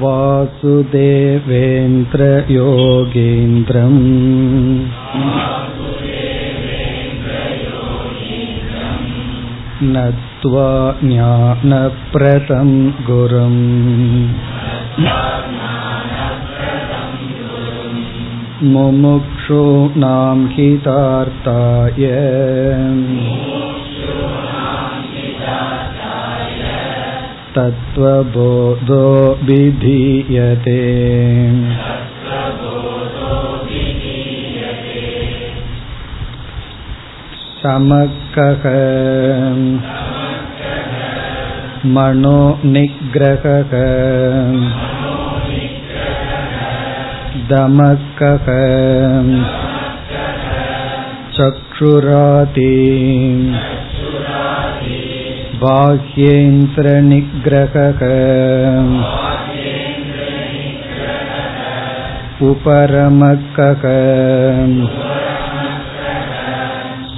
वासुदेवेन्द्रयोगीन्द्रम् नत्वा ज्ञानप्रदं गुरुम् मुमुक्षूणां हितार्थाय तत्त्वबोधो विधीयते समकः मनो निग्रहः दमकः चक्षुराति बाह्येन्द्रनिग्रहः उपरमकः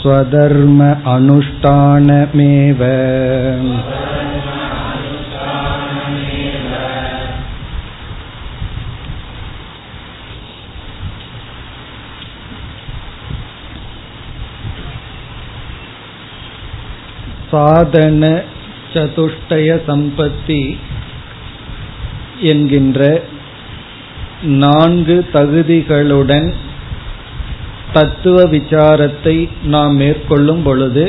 स्वधर्म अनुष्ठानमेव சாதன சதுஷ்டய சம்பத்தி என்கின்ற நான்கு தகுதிகளுடன் தத்துவ விசாரத்தை நாம் மேற்கொள்ளும் பொழுது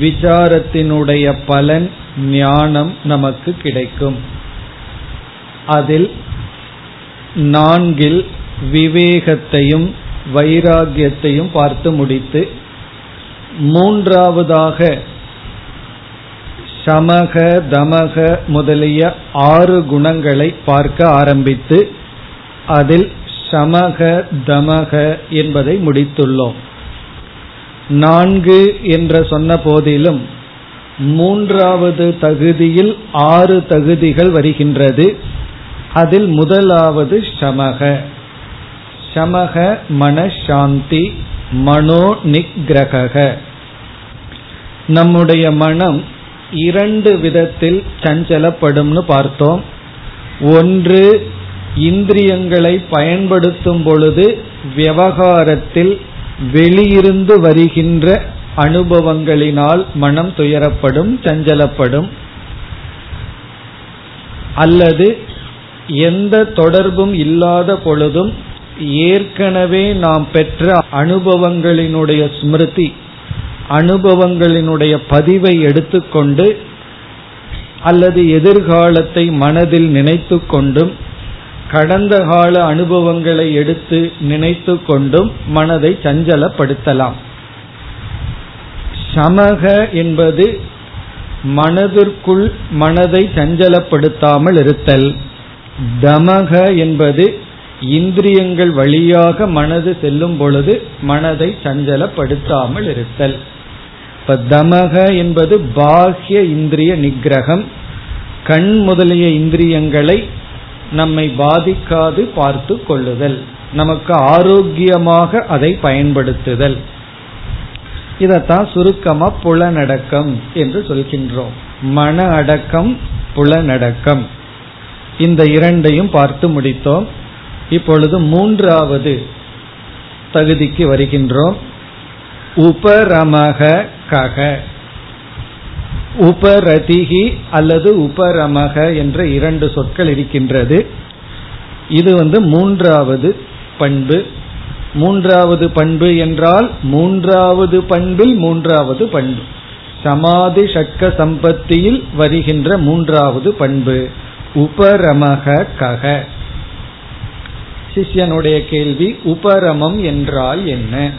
விசாரத்தினுடைய பலன் ஞானம் நமக்கு கிடைக்கும். அதில் நான்கில் விவேகத்தையும் வைராகியத்தையும் பார்த்து முடித்து மூன்றாவதாக சமக தமக முதலிய ஆறு குணங்களை பார்க்க ஆரம்பித்து அதில் சமக தமக என்பதை முடித்துள்ளோம். நான்கு என்ற சொன்ன போதிலும் மூன்றாவது தகுதியில் ஆறு தகுதிகள் வருகின்றது. அதில் முதலாவது சமக. சமக மனசாந்தி மனோ நிகிரக நம்முடைய மனம் இரண்டு விதத்தில் சஞ்சலப்படும்னு பார்த்தோம். ஒன்று இந்திரியங்களை பயன்படுத்தும் பொழுது விவகாரத்தில் வெளியிருந்து வருகின்ற அனுபவங்களினால் மனம் துயரப்படும் சஞ்சலப்படும். அல்லது எந்த தொடர்பும் இல்லாத பொழுதும் ஏற்கனவே நாம் பெற்ற அனுபவங்களினுடைய ஸ்மிருதி அனுபவங்களினுடைய பதிவை எடுத்துக்கொண்டு அல்லது எதிர்காலத்தை மனதில் நினைத்து கொண்டும் கடந்த கால அனுபவங்களை எடுத்து நினைத்து கொண்டும் மனதை சஞ்சலப்படுத்தலாம். சமக என்பது மனதிற்குள் மனதை சஞ்சலப்படுத்தாமல் இருத்தல். தமக என்பது இந்திரியங்கள் வழியாக மனது செல்லும் பொழுது மனதை சஞ்சலப்படுத்தாமல் இருத்தல். இப்ப தமக என்பது பாஹ்ய இந்திரிய நிகிரகம் கண் முதலிய இந்திரியங்களை நம்மை பாதிக்காது பார்த்து கொள்ளுதல். நமக்கு ஆரோக்கியமாக அதை பயன்படுத்துதல். இதத்தான் சுருக்கமா புலனடக்கம் என்று சொல்கின்றோம். மன அடக்கம் புலனடக்கம். இந்த இரண்டையும் பார்த்து முடித்தோம். இப்பொழுது மூன்றாவது தகுதிக்கு வருகின்றோம். உபரமக கக. உபரதிகி அல்லது உபரமக என்ற இரண்டு சொற்கள் இருக்கின்றது. இது வந்து மூன்றாவது பண்பு. மூன்றாவது பண்பு என்றால் மூன்றாவது பண்பில் மூன்றாவது பண்பு. சமாதி ஷட்க சம்பத்தியில் வருகின்ற மூன்றாவது பண்பு. உபரமக கக. சிஷ்யனுடைய கேள்வி உபரமம் என்றால் என்ன?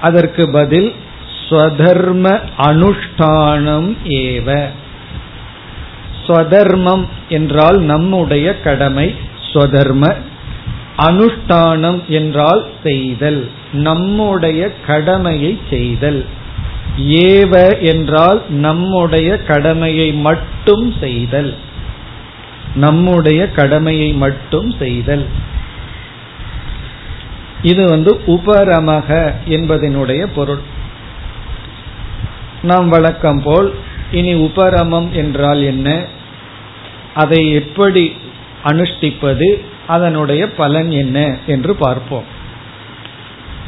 அதற்கு பதில் ஸ்வதர்ம அனுஷ்டானம் ஏவ. ஸ்வதர்மம் என்றால் நம்முடைய கடமை ஸ்வதர்ம. அனுஷ்டானம் என்றால் செய்தல் நம்முடைய கடமையை செய்தல். ஏவ என்றால் நம்முடைய கடமையை மட்டும் செய்தல். நம்முடைய கடமையை மட்டும் செய்தல். இது வந்து உபரமக என்பதனுடைய பொருள். நாம் வழக்கம் போல் இனி உபரமம் என்றால் என்ன? அதை எப்படி அனுஷ்டிப்பது? அதனுடைய பலன் என்ன? என்று பார்ப்போம்.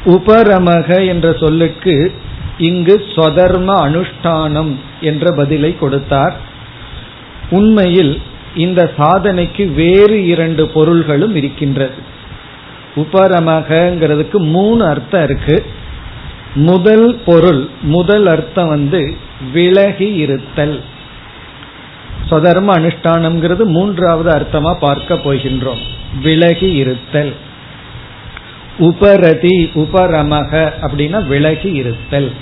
உபரமக என்ற சொல்லுக்கு இங்கு சொதர்ம அனுஷ்டானம் என்ற பதிலை கொடுத்தார். உண்மையில் இந்த சாதனைக்கு வேறு இரண்டு பொருள்களும் இருக்கின்றது. உபரமகங்கிறதுக்கு மூணு அர்த்தம் இருக்கு. முதல் பொருள் முதல் அர்த்தம் வந்து விலகி இருத்தல். சொதர்ம அனுஷ்டானம்ங்கிறது மூன்றாவது அர்த்தமா பார்க்க போகின்றோம். விலகி இருத்தல். உபரதி உபரமக அப்படின்னா விலகி இருத்தல்.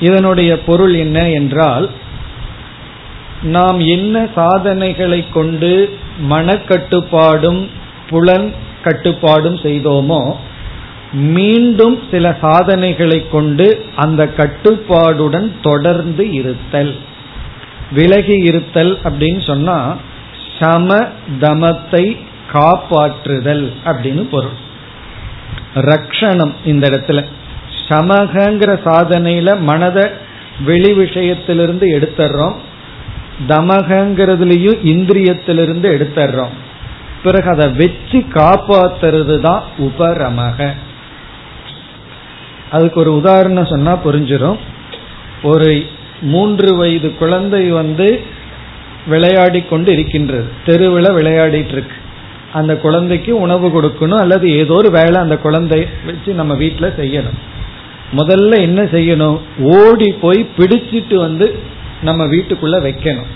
இதனுடைய பொருள் என்ன என்றால் நாம் என்ன சாதனைகளை கொண்டு மனக்கட்டுப்பாடும் புலன் கட்டுப்பாடும் செய்தோமோ மீண்டும் சில சாதனைகளை கொண்டு அந்த கட்டுப்பாடுடன் தொடர்ந்து இருத்தல். விலகி இருத்தல் அப்படின்னு சொன்னா சம தமத்தை காப்பாற்றுதல் அப்படின்னு பொருள். ரக்ஷணம் இந்த இடத்துல. சமகங்கிற சாதனையில மனதை வெளி விஷயத்திலிருந்து எடுத்துறோம் தமகங்கிறதுலயும் இந்திரியத்திலிருந்து எடுத்துடுறோம் பிறகு அதை வச்சு காப்பாத்துறது தான் உபரமக. அதுக்கு ஒரு உதாரணம் சொன்னா புரிஞ்சிடும் ஒரு மூன்று வயது குழந்தை வந்து விளையாடி கொண்டு இருக்கின்றது. தெருவில் விளையாடிட்டு இருக்கு. அந்த குழந்தைக்கு உணவு கொடுக்கணும் அல்லது ஏதோ ஒரு வேலை அந்த குழந்தை வச்சு நம்ம வீட்டில் செய்யணும். முதல்ல என்ன செய்யணும்? ஓடி போய் பிடிச்சிட்டு வந்து நம்ம வீட்டுக்குள்ள வைக்கணும்.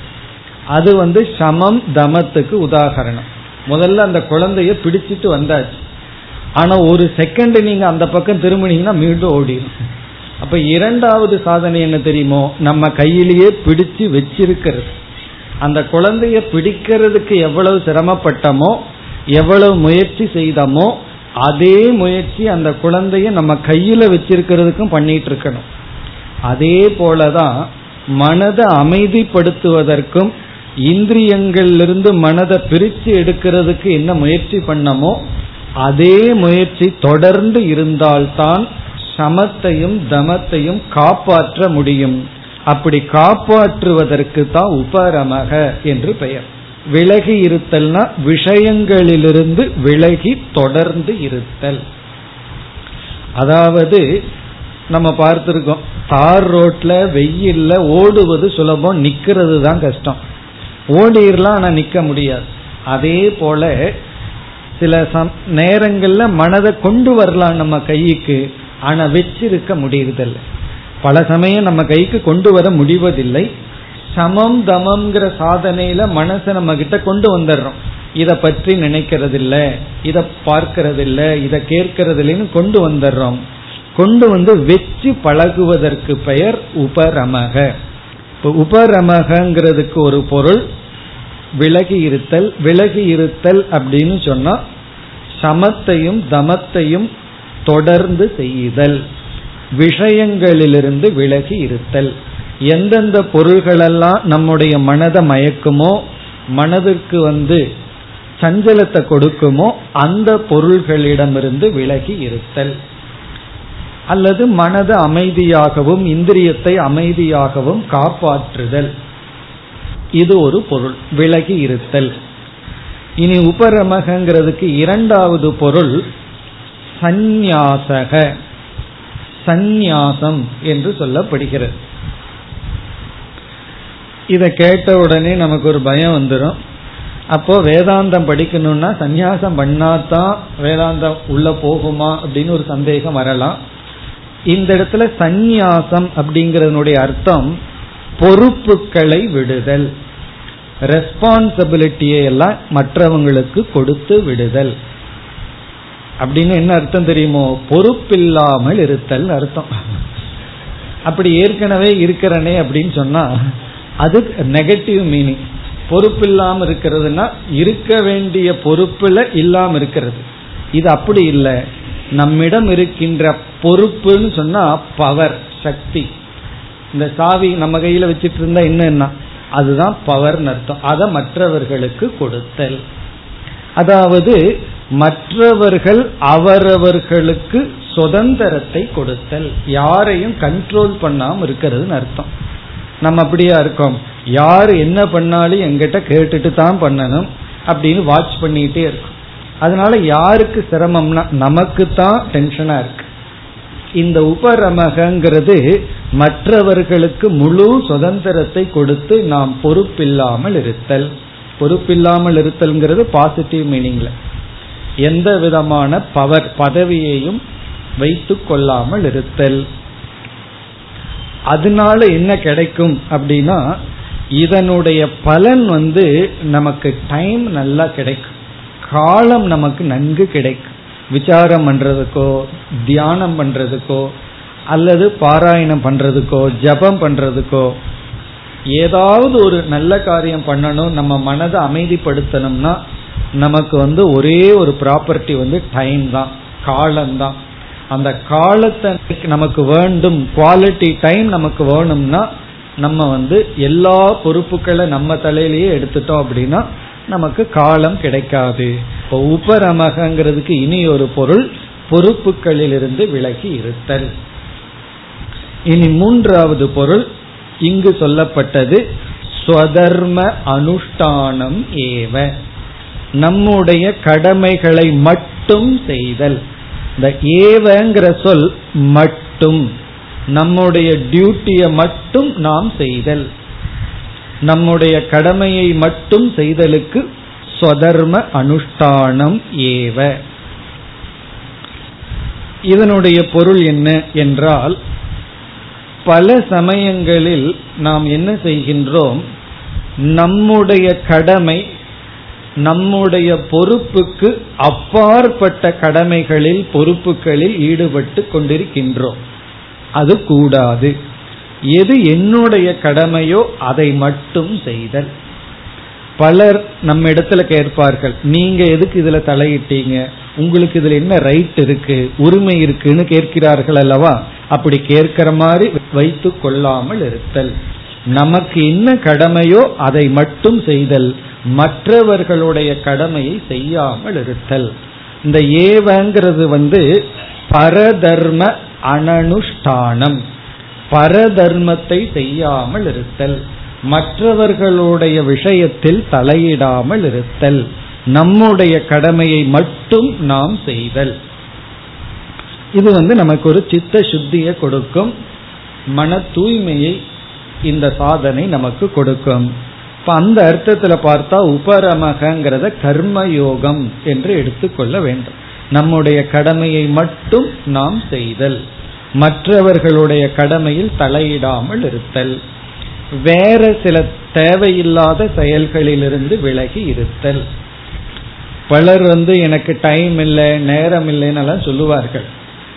அது வந்து சமம் தமத்துக்கு உதாகரணம். முதல்ல அந்த குழந்தைய பிடிச்சிட்டு வந்தாச்சு. ஆனா ஒரு செகண்ட் நீங்க அந்த பக்கம் திரும்பினீங்கன்னா மீண்டும் ஓடிடும் அப்ப இரண்டாவது சாதனை என்ன தெரியுமோ? நம்ம கையிலேயே பிடிச்சு வச்சிருக்கிறது. அந்த குழந்தைய பிடிக்கிறதுக்கு எவ்வளவு சிரமப்பட்டமோ எவ்வளவு முயற்சி செய்தமோ அதே முயற்சி அந்த குழந்தைய நம்ம கையில வச்சிருக்கிறதுக்கும் பண்ணிட்டு இருக்கணும். அதே போலதான் மனதை அமைதிப்படுத்துவதற்கும் இந்திரியங்களிலிருந்து மனதை பிரித்து எடுக்கிறதுக்கு என்ன முயற்சி பண்ணமோ அதே முயற்சி தொடர்ந்து இருந்தால்தான் சமத்தையும் தமத்தையும் காப்பாற்ற முடியும். அப்படி காப்பாற்றுவதற்கு தான் உபரமக என்று பெயர். விலகி இருத்தல்னா விஷயங்களிலிருந்து விலகி தொடர்ந்து இருத்தல். அதாவது நம்ம பார்த்திருக்கோம். தார் ரோட்ல வெயில்ல ஓடுவது சுலபம் நிக்கிறது தான் கஷ்டம். ஓடிடலாம் ஆனா நிக்க முடியாது. அதே போல சில சம் நேரங்கள்ல மனதை கொண்டு வரலாம் நம்ம கைக்கு ஆனா வச்சிருக்க முடியுறதில்லை. பல சமயம் நம்ம கைக்கு கொண்டு வர முடிவதில்லை. சமம் தமம்ங்கிற சாதனையில மனசை நம்ம கிட்ட கொண்டு வந்துடுறோம். இதை பற்றி நினைக்கிறது இதை இத பார்க்கறது கேட்கறதில்லைன்னு கேட்கறது இல்லைன்னு கொண்டு வந்துடுறோம். கொண்டு வந்து வச்சு பழகுவதற்கு பெயர் உபரமக. இப்போ உபரமகங்கிறதுக்கு ஒரு பொருள் விலகி இருத்தல் விலகி இருத்தல் அப்படின்னு சொன்னா சமத்தையும் தமத்தையும் தொடர்ந்து செய்தல் விஷயங்களிலிருந்து விலகி இருத்தல். எந்தெந்த பொருள்களெல்லாம் நம்முடைய மனதை மயக்குமோ மனதிற்கு வந்து சஞ்சலத்தை கொடுக்குமோ அந்த பொருள்களிடமிருந்து விலகி இருத்தல். அல்லது மனது அமைதியாகவும் இந்திரியத்தை அமைதியாகவும் காப்பாற்றுதல். இது ஒரு பொருள். விலகி இருத்தல். இனி உபரமகங்கிறதுக்கு இரண்டாவது பொருள் சந்நியாசக. சந்நியாசம் என்று சொல்லப்படுகிறது. இதை கேட்ட உடனே நமக்கு ஒரு பயம் வந்துடும் அப்போ வேதாந்தம் படிக்கணும்னா சந்நியாசம் பண்ணாதான் வேதாந்தம் உள்ள போகுமா அப்படின்னு ஒரு சந்தேகம் வரலாம். இந்த இடத்துல சந்நியாசம் அப்படிங்கறதனுடைய அர்த்தம் பொறுப்புகளை விடுதல். ரெஸ்பான்சிபிலிட்டியை எல்லாம் மற்றவங்களுக்கு கொடுத்து விடுதல். அப்படின்னு என்ன அர்த்தம் தெரியுமோ? பொறுப்பில்லாமல் இருத்தல் அர்த்தம். அப்படி ஏற்கனவே இருக்கிறனே அப்படின்னு சொன்னா அது நெகட்டிவ் மீனிங் பொறுப்பில்லாம இருக்கிறதுனா இருக்க வேண்டிய பொறுப்புல இல்லாம இருக்கிறது. இது அப்படி இல்லை. நம்மிடம் இருக்கின்ற பொறுப்புன்னு சொன்னா பவர் சக்தி. இந்த சாவி நம்ம கையில வச்சிட்டு இருந்தா என்னன்னா அதுதான் பவர்னு அர்த்தம். அதை மற்றவர்களுக்கு கொடுத்தல். அதாவது மற்றவர்கள் அவரவர்களுக்கு சுதந்திரத்தை கொடுத்தல். யாரையும் கண்ட்ரோல் பண்ணாம இருக்கிறதுன்னு அர்த்தம். நம்ம அப்படியா இருக்கோம்? யார் என்ன பண்ணாலும் எங்கிட்ட கேட்டுட்டு தான் பண்ணணும் அப்படின்னு வாட்ச் பண்ணிட்டே இருக்கும். அதனால யாருக்கு சிரமம்னா நமக்கு தான் டென்ஷனா இருக்கு. இந்த உபரமகங்கிறது மற்றவர்களுக்கு முழு சுதந்திரத்தை கொடுத்து நாம் பொறுப்பில்லாமல் இருத்தல். பொறுப்பில்லாமல் இருத்தல்ங்கிறது பாசிட்டிவ் மீனிங்ல எந்த விதமான பவர் பதவியையும் வைத்து கொள்ளாமல் இருத்தல். அதனால என்ன கிடைக்கும் அப்படின்னா இதனுடைய பலன் வந்து நமக்கு டைம் நல்லா கிடைக்கும். காலம் நமக்கு நன்கு கிடைக்கும். விசாரம் பண்றதுக்கோ தியானம் பண்றதுக்கோ அல்லது பாராயணம் பண்றதுக்கோ ஜபம் பண்றதுக்கோ ஏதாவது ஒரு நல்ல காரியம் பண்ணணும் நம்ம மனதை அமைதிப்படுத்தணும்னா நமக்கு வந்து ஒரே ஒரு ப்ராப்பர்ட்டி வந்து டைம் தான் காலம்தான் அந்த காலத்தை நமக்கு வேண்டும் குவாலிட்டி டைம் நமக்கு வேணும்னா நம்ம வந்து எல்லா பொறுப்புகளை நம்ம தலையிலேயே எடுத்துட்டோம் அப்படின்னா நமக்கு காலம் கிடைக்காது. இப்போ உபரமகங்கிறதுக்கு இனி ஒரு பொருள் பொறுப்புகளிலிருந்து விலகி இருத்தல். இனி மூன்றாவது பொருள் இங்கு சொல்லப்பட்டது ஸ்வதர்ம அனுஷ்டானம் ஏவ. நம்முடைய கடமைகளை மட்டும் செய்தல். இந்த ஏவங்கிற சொல் மட்டும். நம்முடைய டியூட்டியை மட்டும் நாம் செய்தல். நம்முடைய கடமையை மட்டும் செய்தலுக்கு ஸ்வதர்ம அனுஷ்டானம் ஏவ. இதனுடைய பொருள் என்ன என்றால் பல சமயங்களில் நாம் என்ன செய்கின்றோம் நம்முடைய கடமை நம்முடைய பொறுப்புக்கு அப்பாற்பட்ட கடமைகளில் பொறுப்புகளில் ஈடுபட்டு கொண்டிருக்கின்றோம். அது கூடாது. எது என்னுடைய கடமையோ அதை மட்டும் செய்தல். பலர் நம்ம இடத்துல கேட்பார்கள் நீங்க எதுக்கு இதுல தலையிட்டீங்க? உங்களுக்கு இதுல என்ன ரைட் இருக்கு? உரிமை இருக்குன்னு கேட்கிறார்கள் அல்லவா? அப்படி கேட்கிற மாதிரி வைத்து கொள்ளாமல் இருத்தல். நமக்கு என்ன கடமையோ அதை மட்டும் செய்தல். மற்றவர்களுடைய கடமையை செய்யாமல் இருத்தல். இந்த ஏவங்கிறது வந்து பரதர்ம அனனுஷ்டானம். பரதர்மத்தை செய்யாமல் இருத்தல் மற்றவர்களுடைய விஷயத்தில் தலையிடாமல் இருத்தல் நம்முடைய கடமையை மட்டும் நாம் செய்தல். இது வந்து நமக்கு ஒரு சித்த சுத்தியை கொடுக்கும். மன தூய்மையை இந்த சாதனை நமக்கு கொடுக்கும். இப்ப அந்த அர்த்தத்துல பார்த்தா உபரமகங்கிறத கர்மயோகம் என்று எடுத்துக்கொள்ள வேண்டும். நம்முடைய கடமையை மட்டும் நாம் செய்தல். மற்றவர்களுடைய கடமையில் தலையிடாமல் இருத்தல். வேற சில தேவையில்லாத செயல்களிலிருந்து விலகி இருத்தல். பலர் வந்து எனக்கு டைம் இல்லை நேரம் இல்லைன்னு சொல்லுவார்கள்.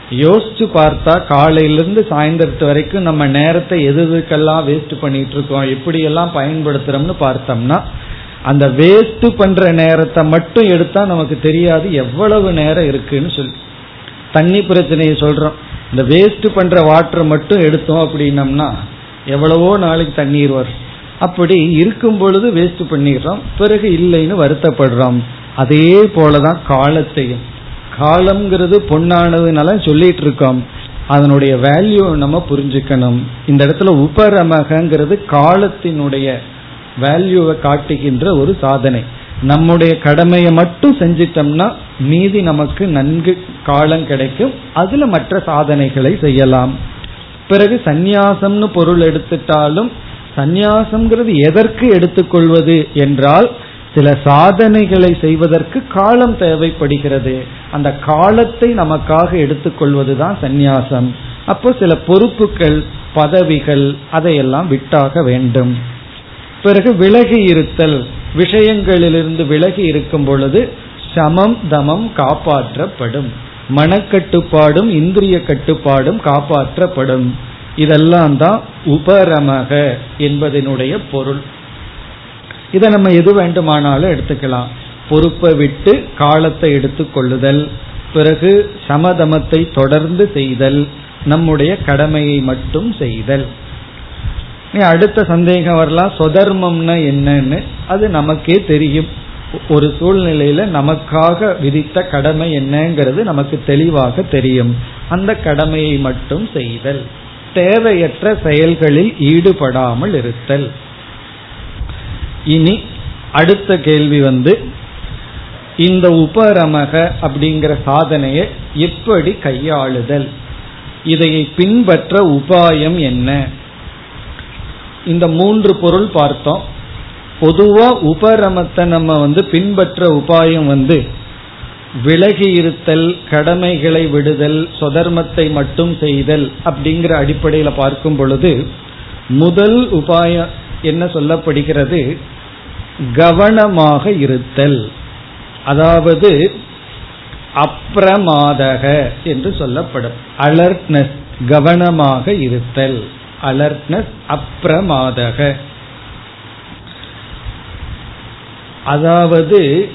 யோசிச்சு பார்த்தா காலையிலிருந்து சாயந்தரத்து வரைக்கும் நம்ம நேரத்தை எது எதுக்கெல்லாம் வேஸ்ட் பண்ணிட்டு இருக்கோம் எப்படி பயன்படுத்துறோம்னு பார்த்தோம்னா அந்த வேஸ்ட் பண்ற நேரத்தை மட்டும் எடுத்தா நமக்கு தெரியாது எவ்வளவு நேரம் இருக்குன்னு சொல்லி. தண்ணி பிரச்சனையை சொல்றோம். இந்த வேஸ்ட் பண்ற வாட்டரை மட்டும் எடுத்தோம் அப்படின்னம்னா எவ்வளவோ நாளைக்கு தண்ணீர் வரும். அப்படி இருக்கும் பொழுது வேஸ்ட் பண்ணிடுறோம் பிறகு இல்லைன்னு வருத்தப்படுறோம். அதே போலதான் காலத்தையும். காலம்ங்கிறது பொன்னானதுனால சொல்லிட்டு இருக்கோம் அதனுடைய வேல்யூ நம்ம புரிஞ்சுக்கணும். இந்த இடத்துல உபரமகங்கிறது காலத்தினுடைய வேல்யூவை காட்டுகின்ற ஒரு சாதனை. நம்முடைய கடமையை மட்டும் செஞ்சிட்டோம்னா மீதி நமக்கு நன்கு காலம் கிடைக்கும். அதுல மற்ற சாதனைகளை செய்யலாம். பிறகு சந்நியாசம்னு பொருள் எடுத்துட்டாலும் சந்நியாசம்ங்கிறது எதற்கு எடுத்துக்கொள்வது என்றால் சில சாதனைகளை செய்வதற்கு காலம் தேவைப்படுகிறது. அந்த காலத்தை நமக்காக எடுத்துக்கொள்வதுதான் சந்நியாசம். அப்போ சில பொறுப்புகள் பதவிகள் அதையெல்லாம் விட்டாக வேண்டும். பிறகு விலகி இருத்தல் விஷயங்களிலிருந்து விலகி இருக்கும் பொழுது சமம் தமம் காப்பாற்றப்படும். மனக்கட்டுப்பாடும் இந்திரிய கட்டுப்பாடும் காப்பாற்றப்படும். இதெல்லாம் தான் உபரமக என்பதனுடைய பொருள். இதை நம்ம எது வேண்டுமானாலும் எடுத்துக்கலாம். பொறுப்பை விட்டு காலத்தை எடுத்துக்கொள்ளுதல் பிறகு சமதமத்தை தொடர்ந்து செய்தல் நம்முடைய கடமையை மட்டும் செய்தல். நீ அடுத்த சந்தேகம் வரலாம் சொதர்மம்னா என்னன்னு அது நமக்கே தெரியும். ஒரு சூழ்நிலையில நமக்காக விதித்த கடமை என்னங்கிறது நமக்கு தெளிவாக தெரியும். அந்த கடமையை மட்டும் செய்தல். தேவையற்ற செயல்களில் ஈடுபடாமல் இருத்தல். இனி அடுத்த கேள்வி வந்து இந்த உபரமக அப்படிங்கிற சாதனையை எப்படி கையாளுதல்? இதை பின்பற்ற உபாயம் என்ன? இந்த மூன்று பொருள் பார்த்தோம். பொதுவா உபரமத்தை நம்ம வந்து பின்பற்ற உபாயம் வந்து விலகி இருத்தல் கடமைகளை விடுதல் சொதர்மத்தை மட்டும் செய்தல் அப்படிங்கிற அடிப்படையில் பார்க்கும் பொழுது முதல் உபாயம் என்ன சொல்லப்படுகிறது? கவனமாக இருத்தல். அதாவது அப்பிரமாதக என்று சொல்லப்படும். அலர்ட்னஸ் கவனமாக இருத்தல். அலர்ட்னஸ் அப்பிரமாதக அதாவது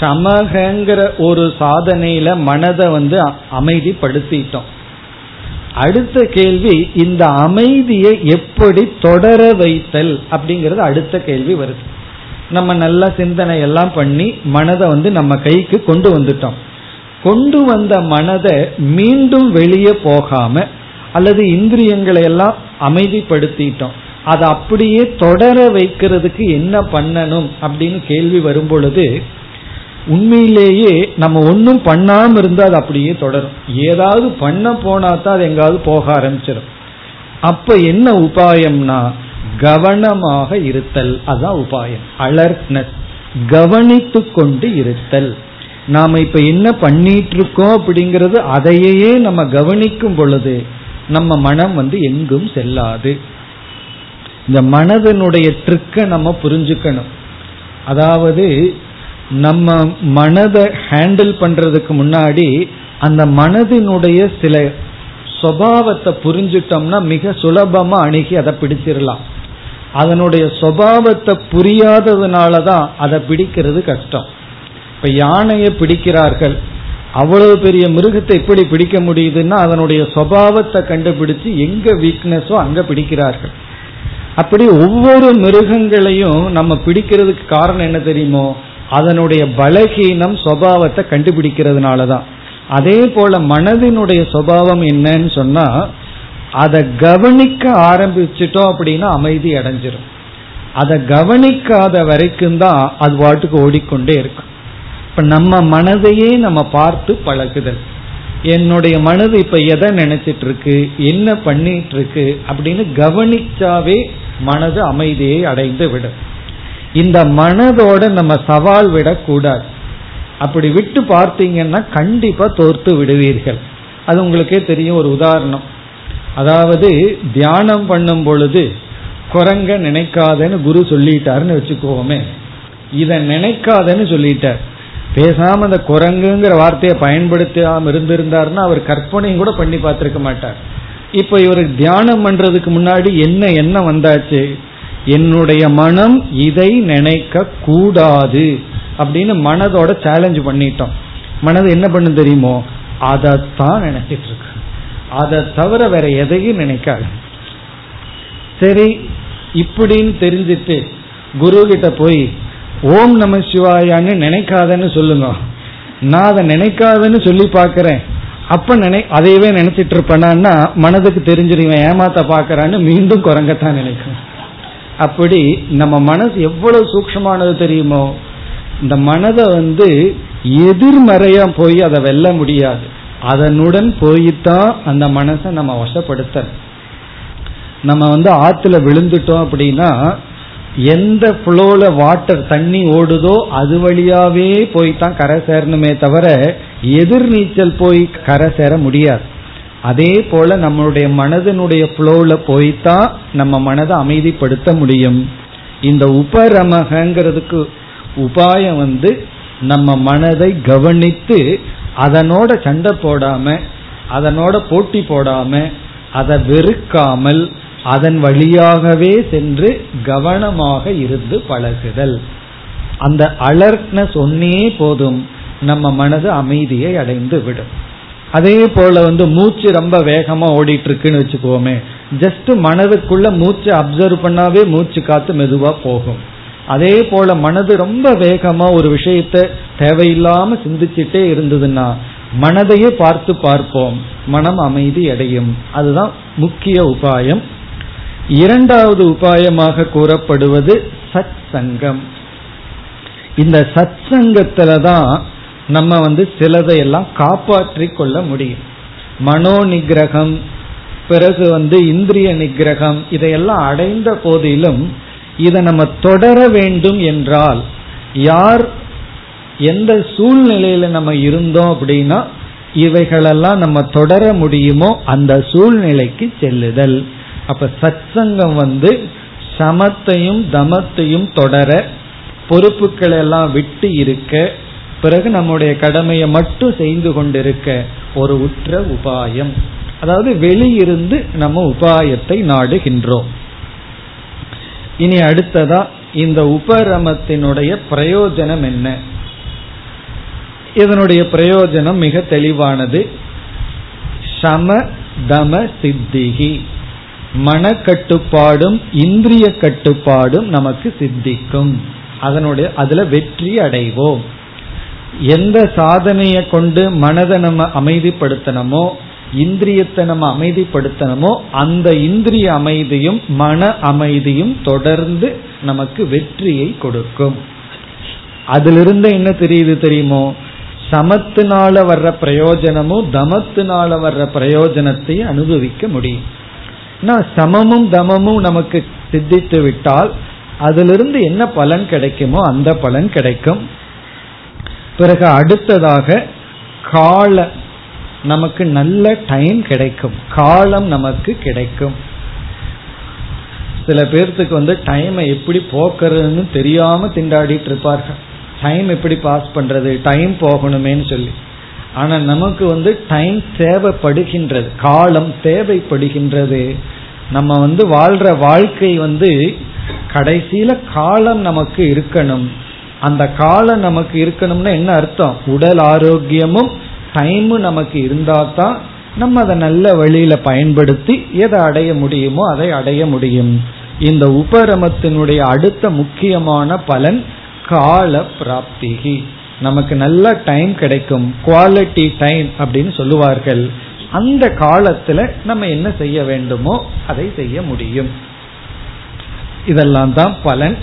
சமகங்கிற ஒரு சாதனையில மனதை வந்து அமைதிப்படுத்திட்டோம். அடுத்த கேள்வி இந்த அமைதியை எப்படி தொடர வைத்தல் அப்படிங்கறது அடுத்த கேள்வி வருது. நம்ம நல்ல சிந்தனை எல்லாம் பண்ணி மனதை வந்து நம்ம கைக்கு கொண்டு வந்துட்டோம். கொண்டு வந்த மனதை மீண்டும் வெளியே போகாம அல்லது இந்திரியங்களை எல்லாம் அமைதிப்படுத்திட்டோம். அதை அப்படியே தொடர வைக்கிறதுக்கு என்ன பண்ணணும் அப்படின்னு கேள்வி வரும் பொழுது உண்மையிலேயே நம்ம ஒன்றும் பண்ணாம இருந்தால் அது அப்படியே தொடரும். ஏதாவது பண்ண போனா தான் அது எங்காவது போக ஆரம்பிச்சிடும் அப்ப என்ன உபாயம்னா கவனமாக இருத்தல். அதான் உபாயம். அலர்ட்னஸ். கவனித்து கொண்டு இருத்தல். நாம இப்ப என்ன பண்ணிட்டு இருக்கோம் அப்படிங்கறது அதையே நம்ம கவனிக்கும் பொழுது நம்ம மனம் வந்து எங்கும் செல்லாது. இந்த மனதனுடைய ட்ரிக்கை நம்ம புரிஞ்சுக்கணும். அதாவது நம்ம மனதை ஹேண்டில் பண்றதுக்கு முன்னாடி அந்த மனதினுடைய சில சுவாவத்தை புரிஞ்சிட்டோம்னா மிக சுலபமா அணுகி அதை பிடிச்சிடலாம். அதனுடைய சுவாவத்தை புரியாததுனால தான் அதை பிடிக்கிறது கஷ்டம். இப்ப யானையை பிடிக்கிறார்கள். அவ்வளவு பெரிய மிருகத்தை எப்படி பிடிக்க முடியுதுன்னா அதனுடைய சுவாவத்தை கண்டுபிடிச்சு எங்க வீக்னஸோ அங்க பிடிக்கிறார்கள். அப்படி ஒவ்வொரு மிருகங்களையும் நம்ம பிடிக்கிறதுக்கு காரணம் என்ன தெரியுமோ அதனுடைய பலகீனம் சுவாவத்தை கண்டுபிடிக்கிறதுனால தான் அதே போல மனதினுடைய சுவாவம் என்னன்னு சொன்னா அதை கவனிக்க ஆரம்பிச்சிட்டோம் அப்படின்னா அமைதி அடைஞ்சிடும் அதை கவனிக்காத வரைக்கும் தான் அது வாட்டுக்கு ஓடிக்கொண்டே இருக்கும். இப்ப நம்ம மனதையே நம்ம பார்த்து பழகுதல். என்னுடைய மனது இப்ப எதை நினைச்சிட்டு இருக்கு என்ன பண்ணிட்டு இருக்கு அப்படின்னு கவனிச்சாவே மனது அமைதியை அடைந்து விடும். இந்த மனதோட நம்ம சவால் விடக்கூடாது. அப்படி விட்டு பார்த்தீங்கன்னா கண்டிப்பா தோர்த்து விடுவீர்கள். அது உங்களுக்கே தெரியும் ஒரு உதாரணம். அதாவது தியானம் பண்ணும் பொழுது குரங்க நினைக்காதன்னு குரு சொல்லிட்டாருன்னு வச்சுக்கோமே. இதை நினைக்காதன்னு சொல்லிட்டார். பேசாம அந்த குரங்குங்கிற வார்த்தையை பயன்படுத்தாம இருந்திருந்தாருன்னா அவர் கற்பனையும் கூட பண்ணி பார்த்திருக்க மாட்டார். இப்ப இவர் தியானம் பண்றதுக்கு முன்னாடி என்ன என்ன வந்தாச்சு? என்னுடைய மனம் இதை நினைக்க கூடாது அப்படின்னு மனதோட சேலஞ்ச் பண்ணிட்டோம். மனது என்ன பண்ணு தெரியுமோ? அதைத்தான் நினைச்சிட்டு இருக்கு. அதை தவிர வேற எதையும் நினைக்காது. சரி இப்படின்னு தெரிஞ்சிட்டு குரு கிட்ட போய் ஓம் நம சிவாயான்னு நினைக்காதன்னு சொல்லுங்க. நான் அதை நினைக்காதன்னு சொல்லி பாக்கிறேன் அப்ப நினை அதையவே நினைச்சிட்டு இருப்பேனா மனதுக்கு தெரிஞ்சிருவேன் ஏமாத்த பாக்கிறான்னு மீண்டும் குரங்கத்தான் நினைக்கும். அப்படி நம்ம மனசு எவ்வளவு சூக்ஷமானது தெரியுமோ இந்த மனதை வந்து எதிர்மறையா போய் அதை வெல்ல முடியாது. அதனுடன் போய்தான் அந்த மனசை நம்ம வசப்படுத்த நம்ம வந்து ஆத்துல விழுந்துட்டோம் அப்படின்னா எந்த ஃப்ளோல வாட்டர் தண்ணி ஓடுதோ அது வழியாவே போய் தான் கரை சேரணுமே தவிர எதிர்நீச்சல் போய் கரை சேர முடியாது. அதே போல நம்மளுடைய மனதனுடைய ஃப்ளோல போய்தான் நம்ம மனதை அமைதிப்படுத்த முடியும். இந்த உபரமகங்கிறதுக்கு உபாயம் வந்து நம்ம மனதை கவனித்து அதனோட சண்டை போடாம அதனோட போட்டி போடாம அதை வெறுக்காமல் அதன் வழியாகவே சென்று கவனமாக இருந்து பழகுதல். அந்த அலர்ட்னஸ் ஒன்னே போதும் நம்ம மனது அமைதியை அடைந்து விடும். அதே போல வந்து மூச்சு ரொம்ப வேகமா ஓடிட்டு இருக்குன்னு வச்சுக்கோமே ஜஸ்ட் மனதுக்குள்ள மூச்சு அப்சர்வ் பண்ணாவே மூச்சு காத்து மெதுவா போகும். அதே போல மனது ரொம்ப வேகமா ஒரு விஷயத்த தேவையில்லாம சிந்திச்சுட்டே இருந்ததுன்னா மனதையே பார்த்து பார்ப்போம் மனம் அமைதி அடையும். அதுதான் முக்கிய உபாயம். இரண்டாவது உபாயமாக கூறப்படுவது சத் சங்கம் இந்த சத் சங்கத்துல தான் நம்ம வந்து சிலதையெல்லாம் காப்பாற்றி கொள்ள முடியும். மனோ நிகிரகம் பிறகு வந்து இந்திரிய நிகிரகம் இதையெல்லாம் அடைந்த போதிலும் இதை நம்ம தொடர வேண்டும் என்றால் யார் எந்த சூழ்நிலையில நம்ம இருந்தோம் அப்படின்னா இவைகளெல்லாம் நம்ம தொடர முடியுமோ அந்த சூழ்நிலைக்கு செல்லுதல். அப்ப சத்சங்கம் வந்து சமத்தையும் தமத்தையும் தொடர பொறுப்புகளை எல்லாம் விட்டு இருக்க பிறகு நம்முடைய கடமையை மட்டும் செய்து கொண்டிருக்க ஒரு உற்ற உபாயம். அதாவது வெளியிருந்து நம்ம உபாயத்தை நாடுகின்றோம். இனி அடுத்ததா இந்த உபரமத்தினுடைய பிரயோஜனம் என்ன? இதனுடைய பிரயோஜனம் மிக தெளிவானது. சம தம சித்திகி. மனக்கட்டுப்பாடும் இந்திரிய கட்டுப்பாடும் நமக்கு சித்திக்கும். அதனுடைய அதுல வெற்றி அடைவோம். எந்த சாதனையை கொண்டு மனதை நம்ம அமைதிப்படுத்தணுமோ இந்திரியத்தை நம்ம அமைதிப்படுத்தணுமோ அந்த இந்திரிய அமைதியும் மன அமைதியும் தொடர்ந்து நமக்கு வெற்றியை கொடுக்கும். அதிலிருந்து என்ன தெரியுது தெரியுமோ? சமத்தினால வர்ற பிரயோஜனமும் தமத்தினால வர்ற பிரயோஜனத்தை அனுபவிக்க முடியும். சமமும் தமமும் நமக்கு சித்தித்து விட்டால் அதிலிருந்து என்ன பலன் கிடைக்குமோ அந்த பலன் கிடைக்கும். பிறகு அடுத்ததாக கால நமக்கு நல்ல டைம் கிடைக்கும். காலம் நமக்கு கிடைக்கும். சில பேர்த்துக்கு வந்து டைமை எப்படி போக்குறதுன்னு தெரியாம திண்டாடிட்டு இருப்பார்கள். டைம் எப்படி பாஸ் பண்றது? டைம் போகணுமேன்னு சொல்லி. ஆனா நமக்கு வந்து டைம் தேவைப்படுகின்றது காலம் தேவைப்படுகின்றது. நம்ம வந்து வாழ்ற வாழ்க்கை வந்து கடைசியில காலம் நமக்கு இருக்கணும். அந்த காலம் நமக்கு இருக்கணும்னா என்ன அர்த்தம்? உடல் ஆரோக்கியமும் டைமும் நமக்கு இருந்தா தான் நம்ம அதை நல்ல வழியில பயன்படுத்தி எதை அடைய முடியுமோ அதை அடைய முடியும். இந்த உபரமத்தினுடைய அடுத்த முக்கியமான பலன் கால பிராப்திகி நமக்கு நல்ல டைம் கிடைக்கும் குவாலிட்டி டைம் அப்படின்னு சொல்லுவார்கள். அந்த காலத்துல நம்ம என்ன செய்ய வேண்டுமோ அதை செய்ய முடியும். இதெல்லாம் தான் பலன்.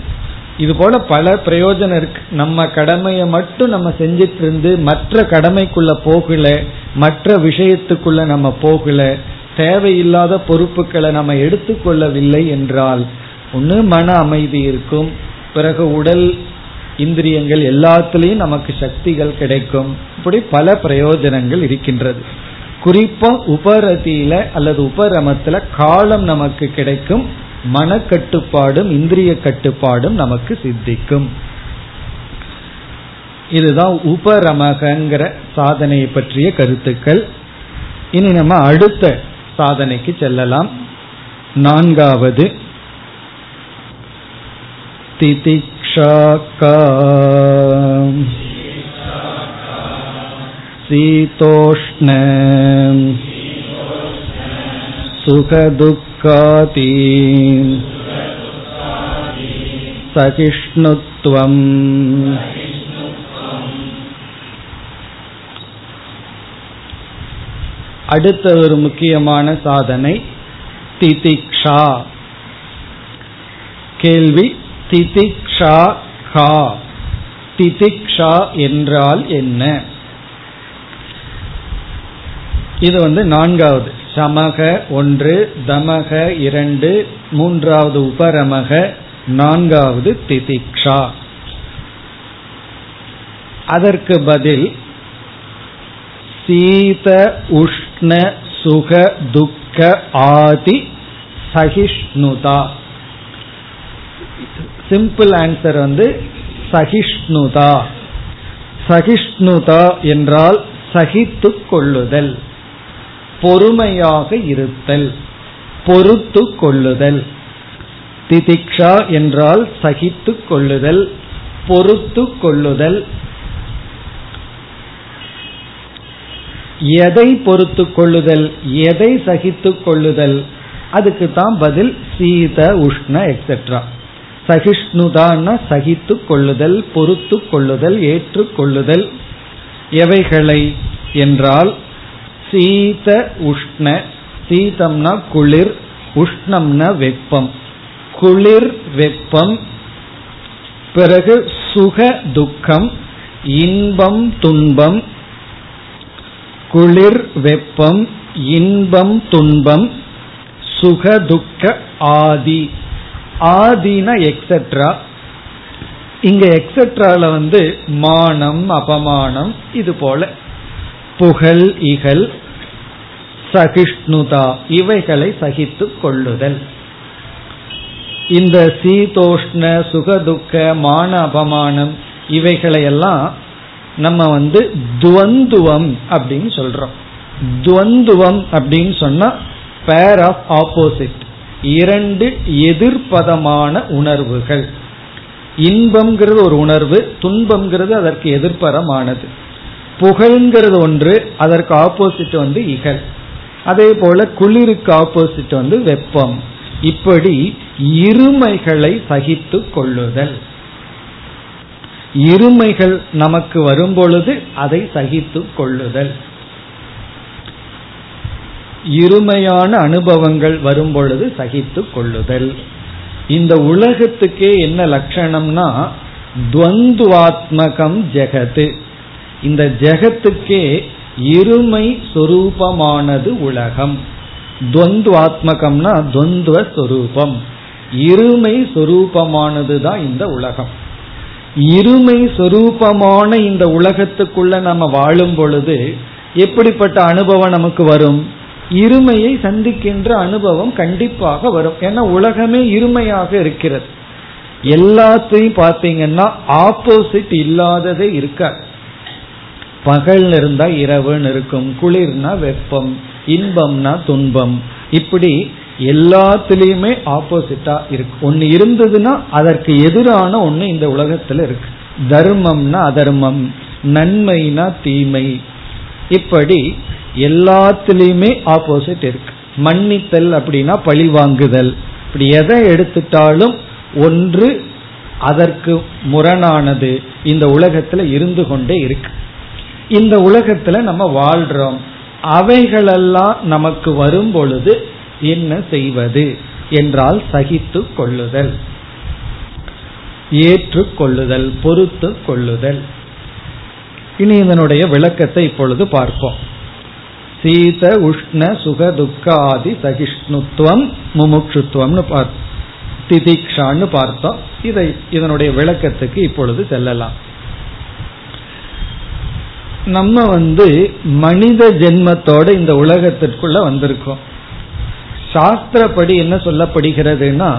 இது போல பல பிரயோஜனம் இருக்கு. நம்ம கடமையை மட்டும் நம்ம செஞ்சிட்டு இருந்து மற்ற கடமைக்குள்ள போகல மற்ற விஷயத்துக்குள்ள நம்ம போகல தேவையில்லாத பொறுப்புகளை நம்ம எடுத்துக்கொள்ளவில்லை என்றால் ஒன்று மன அமைதி இருக்கும். பிறகு உடல் இந்திரியங்கள் எல்லாத்துலேயும் நமக்கு சக்திகள் கிடைக்கும். இப்படி பல பிரயோஜனங்கள் இருக்கின்றது. குறிப்பா உபரதியில அல்லது உபரமத்துல காலம் நமக்கு கிடைக்கும் மனக்கட்டுப்பாடும் இந்திரிய கட்டுப்பாடும் நமக்கு சித்திக்கும். இதுதான் உபரமகங்கிற சாதனையை பற்றிய கருத்துக்கள். இனி நம்ம அடுத்த சாதனைக்கு செல்லலாம். நான்காவது திதிக்ஷாக்கா शीतोष्ण सुखदुःखाति सहिष्णुत्वम् அடுத்த ஒரு முக்கியமான சாதனை திதிக்ஷா கேள்வி திதிக்ஷா கா. திதிக்ஷா என்றால் என்ன? இது வந்து நான்காவது. சமக ஒன்று தமக இரண்டு மூன்றாவது உபரமக நான்காவது திதிக்ஷா. அதற்கு பதில் சீத உஷ்ண சுக துக்க ஆதி சகிஷ்ணுதா. சிம்பிள் ஆன்சர் வந்து சகிஷ்ணுதா. சகிஷ்ணுதா என்றால் சகித்து கொள்ளுதல் பொறுமையாக இருத்தல் பொறுத்து கொள்ளுதல். திதிக்ஷா என்றால் சகித்து கொள்ளுதல் பொறுத்து கொள்ளுதல். எதை பொறுத்து கொள்ளுதல் எதை சகித்து கொள்ளுதல் அதுக்கு தான் பதில் சீத உஷ்ண எக்ஸெட்ரா சகிஷ்ணுதான சகித்து கொள்ளுதல் பொறுத்து கொள்ளுதல் ஏற்றுக்கொள்ளுதல் எவைகளை என்றால் சீத உஷ்ண சீதம்னா குளிர் உஷ்ணம்னா வெப்பம். குளிர் வெப்பம் பிறகு சுக துக்கம் இன்பம் துன்பம். குளிர் வெப்பம் இன்பம் துன்பம். சுக துக்க ஆதி. ஆதின எக்ஸெட்ரா இங்க எக்ஸெட்ரால வந்து மானம் அபமானம் இது போல. புகழ் இகழ் சகிஷ்ணுதா இவைகளை சகித்து கொள்ளுதல். இந்த சீதோஷ்ண சுகதுக்க மான அபமானம் இவைகளையெல்லாம் நம்ம வந்து துவந்துவம் அப்படின்னு சொல்றோம். துவந்துவம் அப்படின்னு சொன்னா பேர் ஆஃப் ஆப்போசிட் இரண்டு எதிர்ப்பதமான உணர்வுகள். இன்பம்ங்கிறது ஒரு உணர்வு துன்பம்ங்கிறது அதற்கு எதிர்ப்பரமானது புகழ்ங்கிறது ஒன்று அதற்கு ஆப்போசிட் வந்து இகழ். அதே போல குளிருக்கு ஆப்போசிட் வந்து வெப்பம். இப்படி இருமைகளை சகித்து கொள்ளுதல். இருமைகள் நமக்கு வரும் பொழுது அதை சகித்து கொள்ளுதல். இருமையான அனுபவங்கள் வரும் பொழுது சகித்து கொள்ளுதல். இந்த உலகத்துக்கே என்ன லட்சணம்னா துவந்துவாத்மகம் ஜெகத்து. இந்த ஜெகத்துக்கே இருமை சொரூபமானது உலகம். துவந்துவாத்மகம்னா துவந்துவ சொரூபம். இருமை சொரூபமானது தான் இந்த உலகம். இருமை சொரூபமான இந்த உலகத்துக்குள்ள நம்ம வாழும் பொழுது எப்படிப்பட்ட அனுபவம் நமக்கு வரும்? இருமையை சந்திக்கின்ற அனுபவம் கண்டிப்பாக வரும். ஏன்னா உலகமே இருமையாக இருக்கிறது. எல்லாத்தையும் பார்த்தீங்கன்னா ஆப்போசிட் இல்லாததே இருக்க பகல் இருந்தா இரவுன்னு இருக்கும் குளிர்னா வெப்பம் இன்பம்னா துன்பம். இப்படி எல்லாத்திலையுமே ஆப்போசிட்டா இருக்கு. ஒன்னு இருந்ததுன்னா அதற்கு எதிரான ஒண்ணு இந்த உலகத்துல இருக்கு. தர்மம்னா அதர்மம் நன்மைனா தீமை. இப்படி எல்லாத்திலையுமே ஆப்போசிட் இருக்கு. மன்னித்தல் அப்படின்னா பழி வாங்குதல் இப்படி எதை எடுத்துட்டாலும் ஒன்று அதற்கு முரணானது. இந்த உலகத்துல இருந்து கொண்டே இருக்கு. இந்த உலகத்துல நம்ம வாழ்றோம். அவைகளெல்லாம் நமக்கு வரும் பொழுது என்ன செய்வது? என்றால் சகித்து கொள்ளுதல். ஏற்றுக்கொள்ளுதல் பொறுத்து கொள்ளுதல். இனி இதனுடைய விளக்கத்தை இப்பொழுது பார்ப்போம். சீத உஷ்ண சுக துக்காதி சகிஷ்ணுத்துவம் முமுட்சுத்துவம்னு பார்த்து திதிக்ஷான்னு பார்த்தோம் இதை இதனுடைய விளக்கத்துக்கு இப்பொழுது செல்லலாம். நம்ம வந்து மனித ஜென்மத்தோட இந்த உலகத்திற்குள்ள வந்திருக்கோம். சாஸ்திரப்படி என்ன சொல்லப்படுகிறதுனா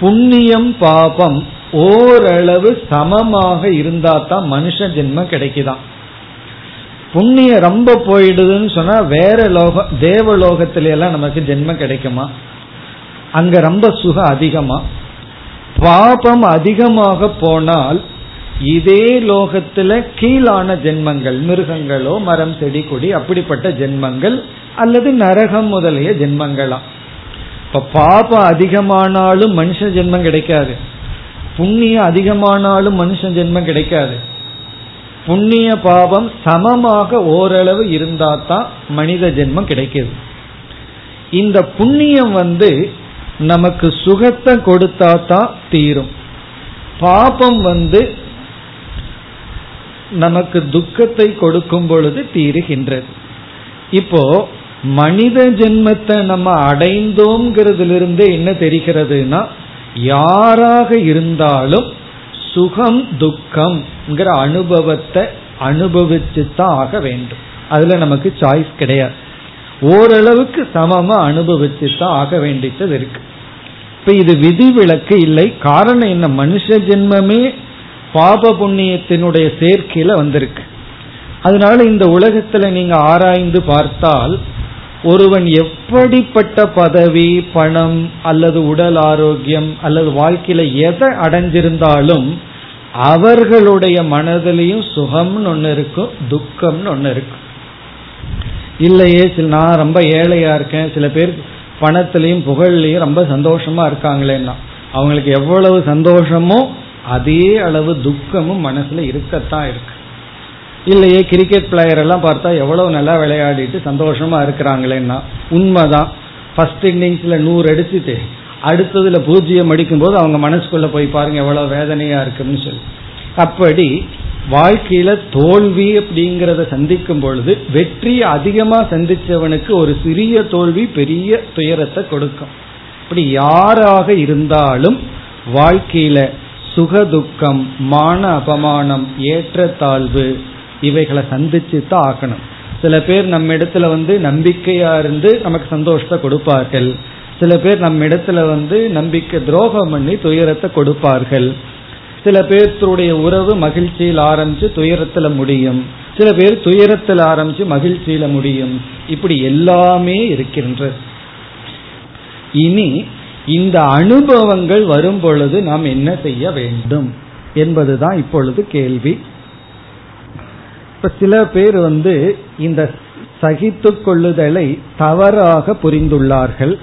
புண்ணியம் பாபம் ஓரளவு சமமாக இருந்தா தான் மனுஷ ஜென்மம் கிடைக்குதான் புண்ணியம் ரொம்ப போயிடுதுன்னு சொன்னா வேற லோகம் தேவலோகத்தில எல்லாம் நமக்கு ஜென்மம் கிடைக்குமா? அங்க ரொம்ப சுகம் அதிகமா? பாபம் அதிகமாக போனால் இதே லோகத்துல கீழான ஜென்மங்கள் மிருகங்களோ மரம் செடி கொடி அப்படிப்பட்ட ஜென்மங்கள் அல்லது நரகம் முதலிய ஜென்மங்களா? இப்ப பாபம் அதிகமானாலும் மனுஷ ஜென்மம் கிடைக்காது. புண்ணியம் அதிகமானாலும் மனுஷ ஜென்மம் கிடைக்காது. புண்ணிய பாவம் சமமாக ஓரளவு இருந்தா தான் மனித ஜென்மம் கிடைக்கிது இந்த புண்ணியம் வந்து நமக்கு சுகத்தை கொடுத்தா தான் தீரும். பாபம் வந்து நமக்கு துக்கத்தை கொடுக்கும் பொழுது தீருகின்றது. இப்போ மனித ஜென்மத்தை நம்ம அடைந்தோங்கிறதுல என்ன தெரிகிறதுனா யாராக இருந்தாலும் சுகம் துக்கம்ங்கிற அனுபவத்தை அனுபவிச்சு தான் ஆக வேண்டும். அதுல நமக்கு சாய்ஸ் கிடையாது. ஓரளவுக்கு சமமா அனுபவிச்சு தான் ஆக வேண்டியது இருக்கு. இப்ப இது விதிவிலக்கு இல்லை. காரணம் என்ன? மனுஷ ஜென்மமே பாப புண்ணியத்தினுடைய சேர்க்கையில வந்திருக்கு. அதனால இந்த உலகத்துல நீங்க ஆராய்ந்து பார்த்தால் ஒருவன் எப்படிப்பட்ட பதவி பணம் அல்லது உடல் ஆரோக்கியம் அல்லது வாழ்க்கையில எதை அடைஞ்சிருந்தாலும் அவர்களுடைய மனதிலையும் சுகம்னு ஒன்று இருக்கும் துக்கம்னு ஒன்று இருக்கும் இல்லையே சில நான் ரொம்ப ஏழையா இருக்கேன் சில பேர் பணத்திலையும் புகழ்லையும் ரொம்ப சந்தோஷமா இருக்காங்களேன்னா அவங்களுக்கு எவ்வளவு சந்தோஷமோ அதே அளவு துக்கமும் மனசுல இருக்கத்தான் இருக்கு. இல்லையே கிரிக்கெட் பிளேயர் எல்லாம் பார்த்தா எவ்வளவு நல்லா விளையாடிட்டு சந்தோஷமா இருக்கிறாங்களேன்னா உண்மைதான். ஃபர்ஸ்ட் இன்னிங்ஸ்ல நூறு அடிச்சுட்டு அடுத்ததுல பூஜ்ஜியம் அடிக்கும் போது அவங்க மனசுக்குள்ள போய் பாருங்க எவ்வளவு வேதனையா இருக்குன்னு சொல்லி. அப்படி வாழ்க்கையில தோல்வி அப்படிங்கறத சந்திக்கும் பொழுது வெற்றி அதிகமா சந்திச்சவனுக்கு ஒரு சிறிய தோல்வி பெரிய துயரத்தை கொடுக்கும். இப்படி யாராக இருந்தாலும் வாழ்க்கையில சுகதுக்கம் மான அபமானம் ஏற்றத்தாழ்வு இவைகளை சந்திச்சு தான் ஆக்கணும் சில பேர் நம்ம இடத்துல வந்து நம்பிக்கையா இருந்து நமக்கு சந்தோஷத்தை கொடுப்பார்கள். சில பேர் நம்ம இடத்துல வந்து நம்பிக்கை துரோகம் பண்ணி துயரத்தை கொடுப்பார்கள். சில பேர்த்துடைய உறவு மகிழ்ச்சியில் ஆரம்பிச்சு துயரத்துல முடியும். சில பேர் துயரத்தில் ஆரம்பிச்சு மகிழ்ச்சியில முடியும். இப்படி எல்லாமே இருக்கின்றது. இனி இந்த அனுபவங்கள் வரும் பொழுது நாம் என்ன செய்ய வேண்டும்? என்பதுதான் இப்பொழுது கேள்வி. இப்ப சில பேர் வந்து இந்த சகித்து கொள்ளுதலை தவறாக புரிந்துள்ளார்கள்.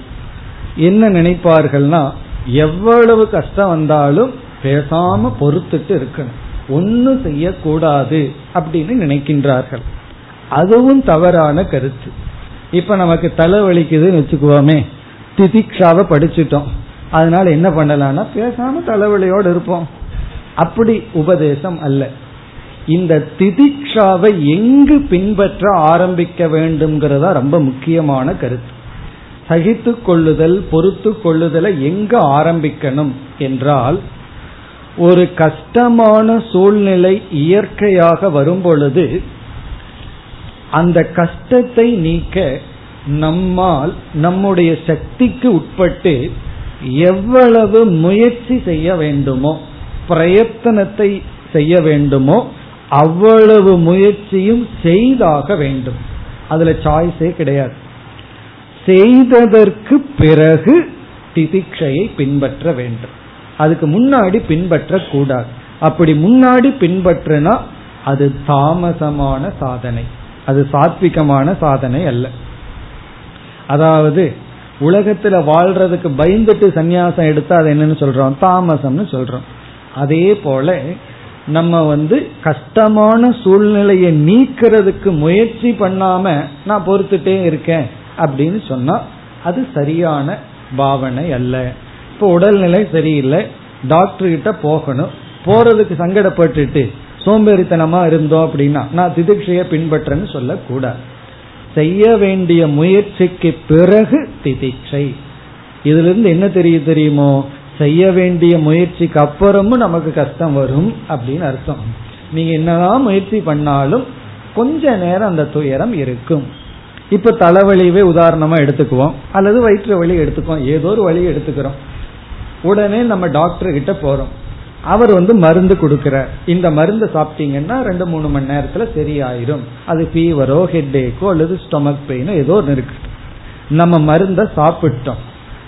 என்ன நினைப்பார்கள்னா எவ்வளவு கஷ்டம் வந்தாலும் பேசாம பொறுத்துட்டு இருக்கணும். ஒன்னும் செய்யக்கூடாது அப்படின்னு நினைக்கின்றார்கள். அதுவும் தவறான கருத்து. இப்ப நமக்கு தலை வலிக்குதுன்னு வச்சுக்குவோமே திதிக்ஷாவை படிச்சுட்டோம். அதனால என்ன பண்ணலாம்னா பேசாம தலைவலியோடு இருப்போம். அப்படி உபதேசம் அல்ல. இந்த திதிக்ஷாவை எங்கு பின்பற்ற ஆரம்பிக்க வேண்டும்ங்கிறதா ரொம்ப முக்கியமான கருத்து. சகித்து கொள்ளுதல் பொறுத்து கொள்ளுதலை எங்கு ஆரம்பிக்கணும் என்றால் ஒரு கஷ்டமான சூழ்நிலை இயற்கையாக வரும் பொழுது அந்த கஷ்டத்தை நீக்க நம்மால் நம்முடைய சக்திக்கு உட்பட்டு எவ்வளவு முயற்சி செய்ய வேண்டுமோ பிரயத்தனத்தை செய்ய வேண்டுமோ அவ்வளவு முயற்சியும் செய்தாக வேண்டும். அதுல சாய்ஸே கிடையாது. செய்ததற்கு பிறகு திதிக்ஷையை பின்பற்ற வேண்டும். அதுக்கு முன்னாடி பின்பற்ற கூடாது அப்படி முன்னாடி பின்பற்றினா அது தாமசமான சாதனை. அது சாத்விகமான சாதனை அல்ல. அதாவது உலகத்துல வாழ்றதுக்கு பயந்துட்டு சந்நியாசம் எடுத்தா அது என்னன்னு சொல்றோம்? தாமசம்னு சொல்றோம். அதே போல நம்ம வந்து கஷ்டமான சூழ்நிலையை நீக்கிறதுக்கு முயற்சி பண்ணாம நான் பொறுத்துட்டே இருக்கேன் அப்படின்னு சொன்னா அது சரியான பாவனை அல்ல. இப்போ உடல்நிலை சரியில்லை டாக்டர் கிட்ட போகணும் போறதுக்கு சங்கடப்பட்டுட்டு சோம்பேறித்தனமா இருந்தோம் அப்படின்னா நான் திதிக்ஷைய பின்பற்றேன்னு சொல்லக்கூடாது. செய்ய வேண்டிய முயற்சிக்கு பிறகு திதிக்ஷை. இதுல இருந்து என்ன தெரிய தெரியுமோ? செய்ய வேண்டிய முயற்சிக்கு அப்புறமும் நமக்கு கஷ்டம் வரும் அப்படின்னு அர்த்தம். நீங்க என்னதான் முயற்சி பண்ணாலும் கொஞ்ச நேரம் அந்த துயரம் இருக்கும். இப்ப தலைவலியவே உதாரணமா எடுத்துக்குவோம். அல்லது வயிற்று வலி எடுத்துக்குவோம். ஏதோ ஒரு வழி எடுத்துக்கிறோம். உடனே நம்ம டாக்டர் கிட்ட போறோம். அவர் வந்து மருந்து கொடுக்கிறார். இந்த மருந்து சாப்பிட்டீங்கன்னா ரெண்டு மூணு மணி நேரத்துல சரியாயிரும். அது ஃபீவரோ ஹெட் ஏக்கோ அல்லது ஸ்டொமக் பெயினோ ஏதோ ஒன்று இருக்கு. நம்ம மருந்த சாப்பிட்டோம்.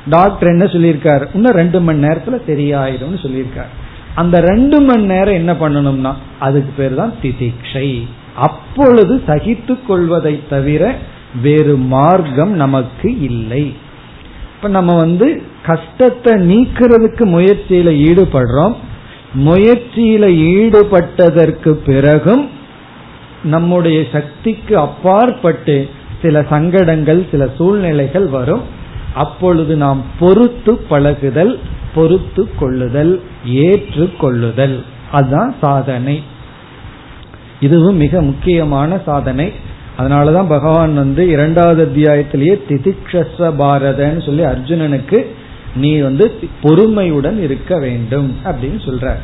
டாக்டர் என்ன சொல்லியிருக்காரு? இன்னும் ரெண்டு மணி நேரத்துல சரியாயிரும் சொல்லியிருக்காரு. அந்த ரெண்டு மணி நேரம் என்ன பண்ணணும்னா அதுக்கு பேர் தான் திதிக்ஷை. அப்பொழுது சகித்து கொள்வதை தவிர வேறு மார்க்கம் நமக்கு இல்லை. இப்ப நம்ம வந்து கஷ்டத்தை நீக்கிறதுக்கு முயற்சியில ஈடுபடுறோம். முயற்சியில ஈடுபட்டதற்கு பிறகும் நம்முடைய சக்திக்கு அப்பாற்பட்டு சில சங்கடங்கள் சில சூழ்நிலைகள் வரும். அப்பொழுது நாம் பொறுத்து பழகுதல் பொறுத்து கொள்ளுதல் ஏற்று கொள்ளுதல் அதுதான் சாதனை. இதுவும் மிக முக்கியமான சாதனை. அதனாலதான் பகவான் வந்து இரண்டாவது அத்தியாயத்திலேயே திதிக்ஷஸ்வ பாரதன்னு சொல்லி அர்ஜுனனுக்கு நீ வந்து பொறுமையுடன் இருக்க வேண்டும் அப்படின்னு சொல்ற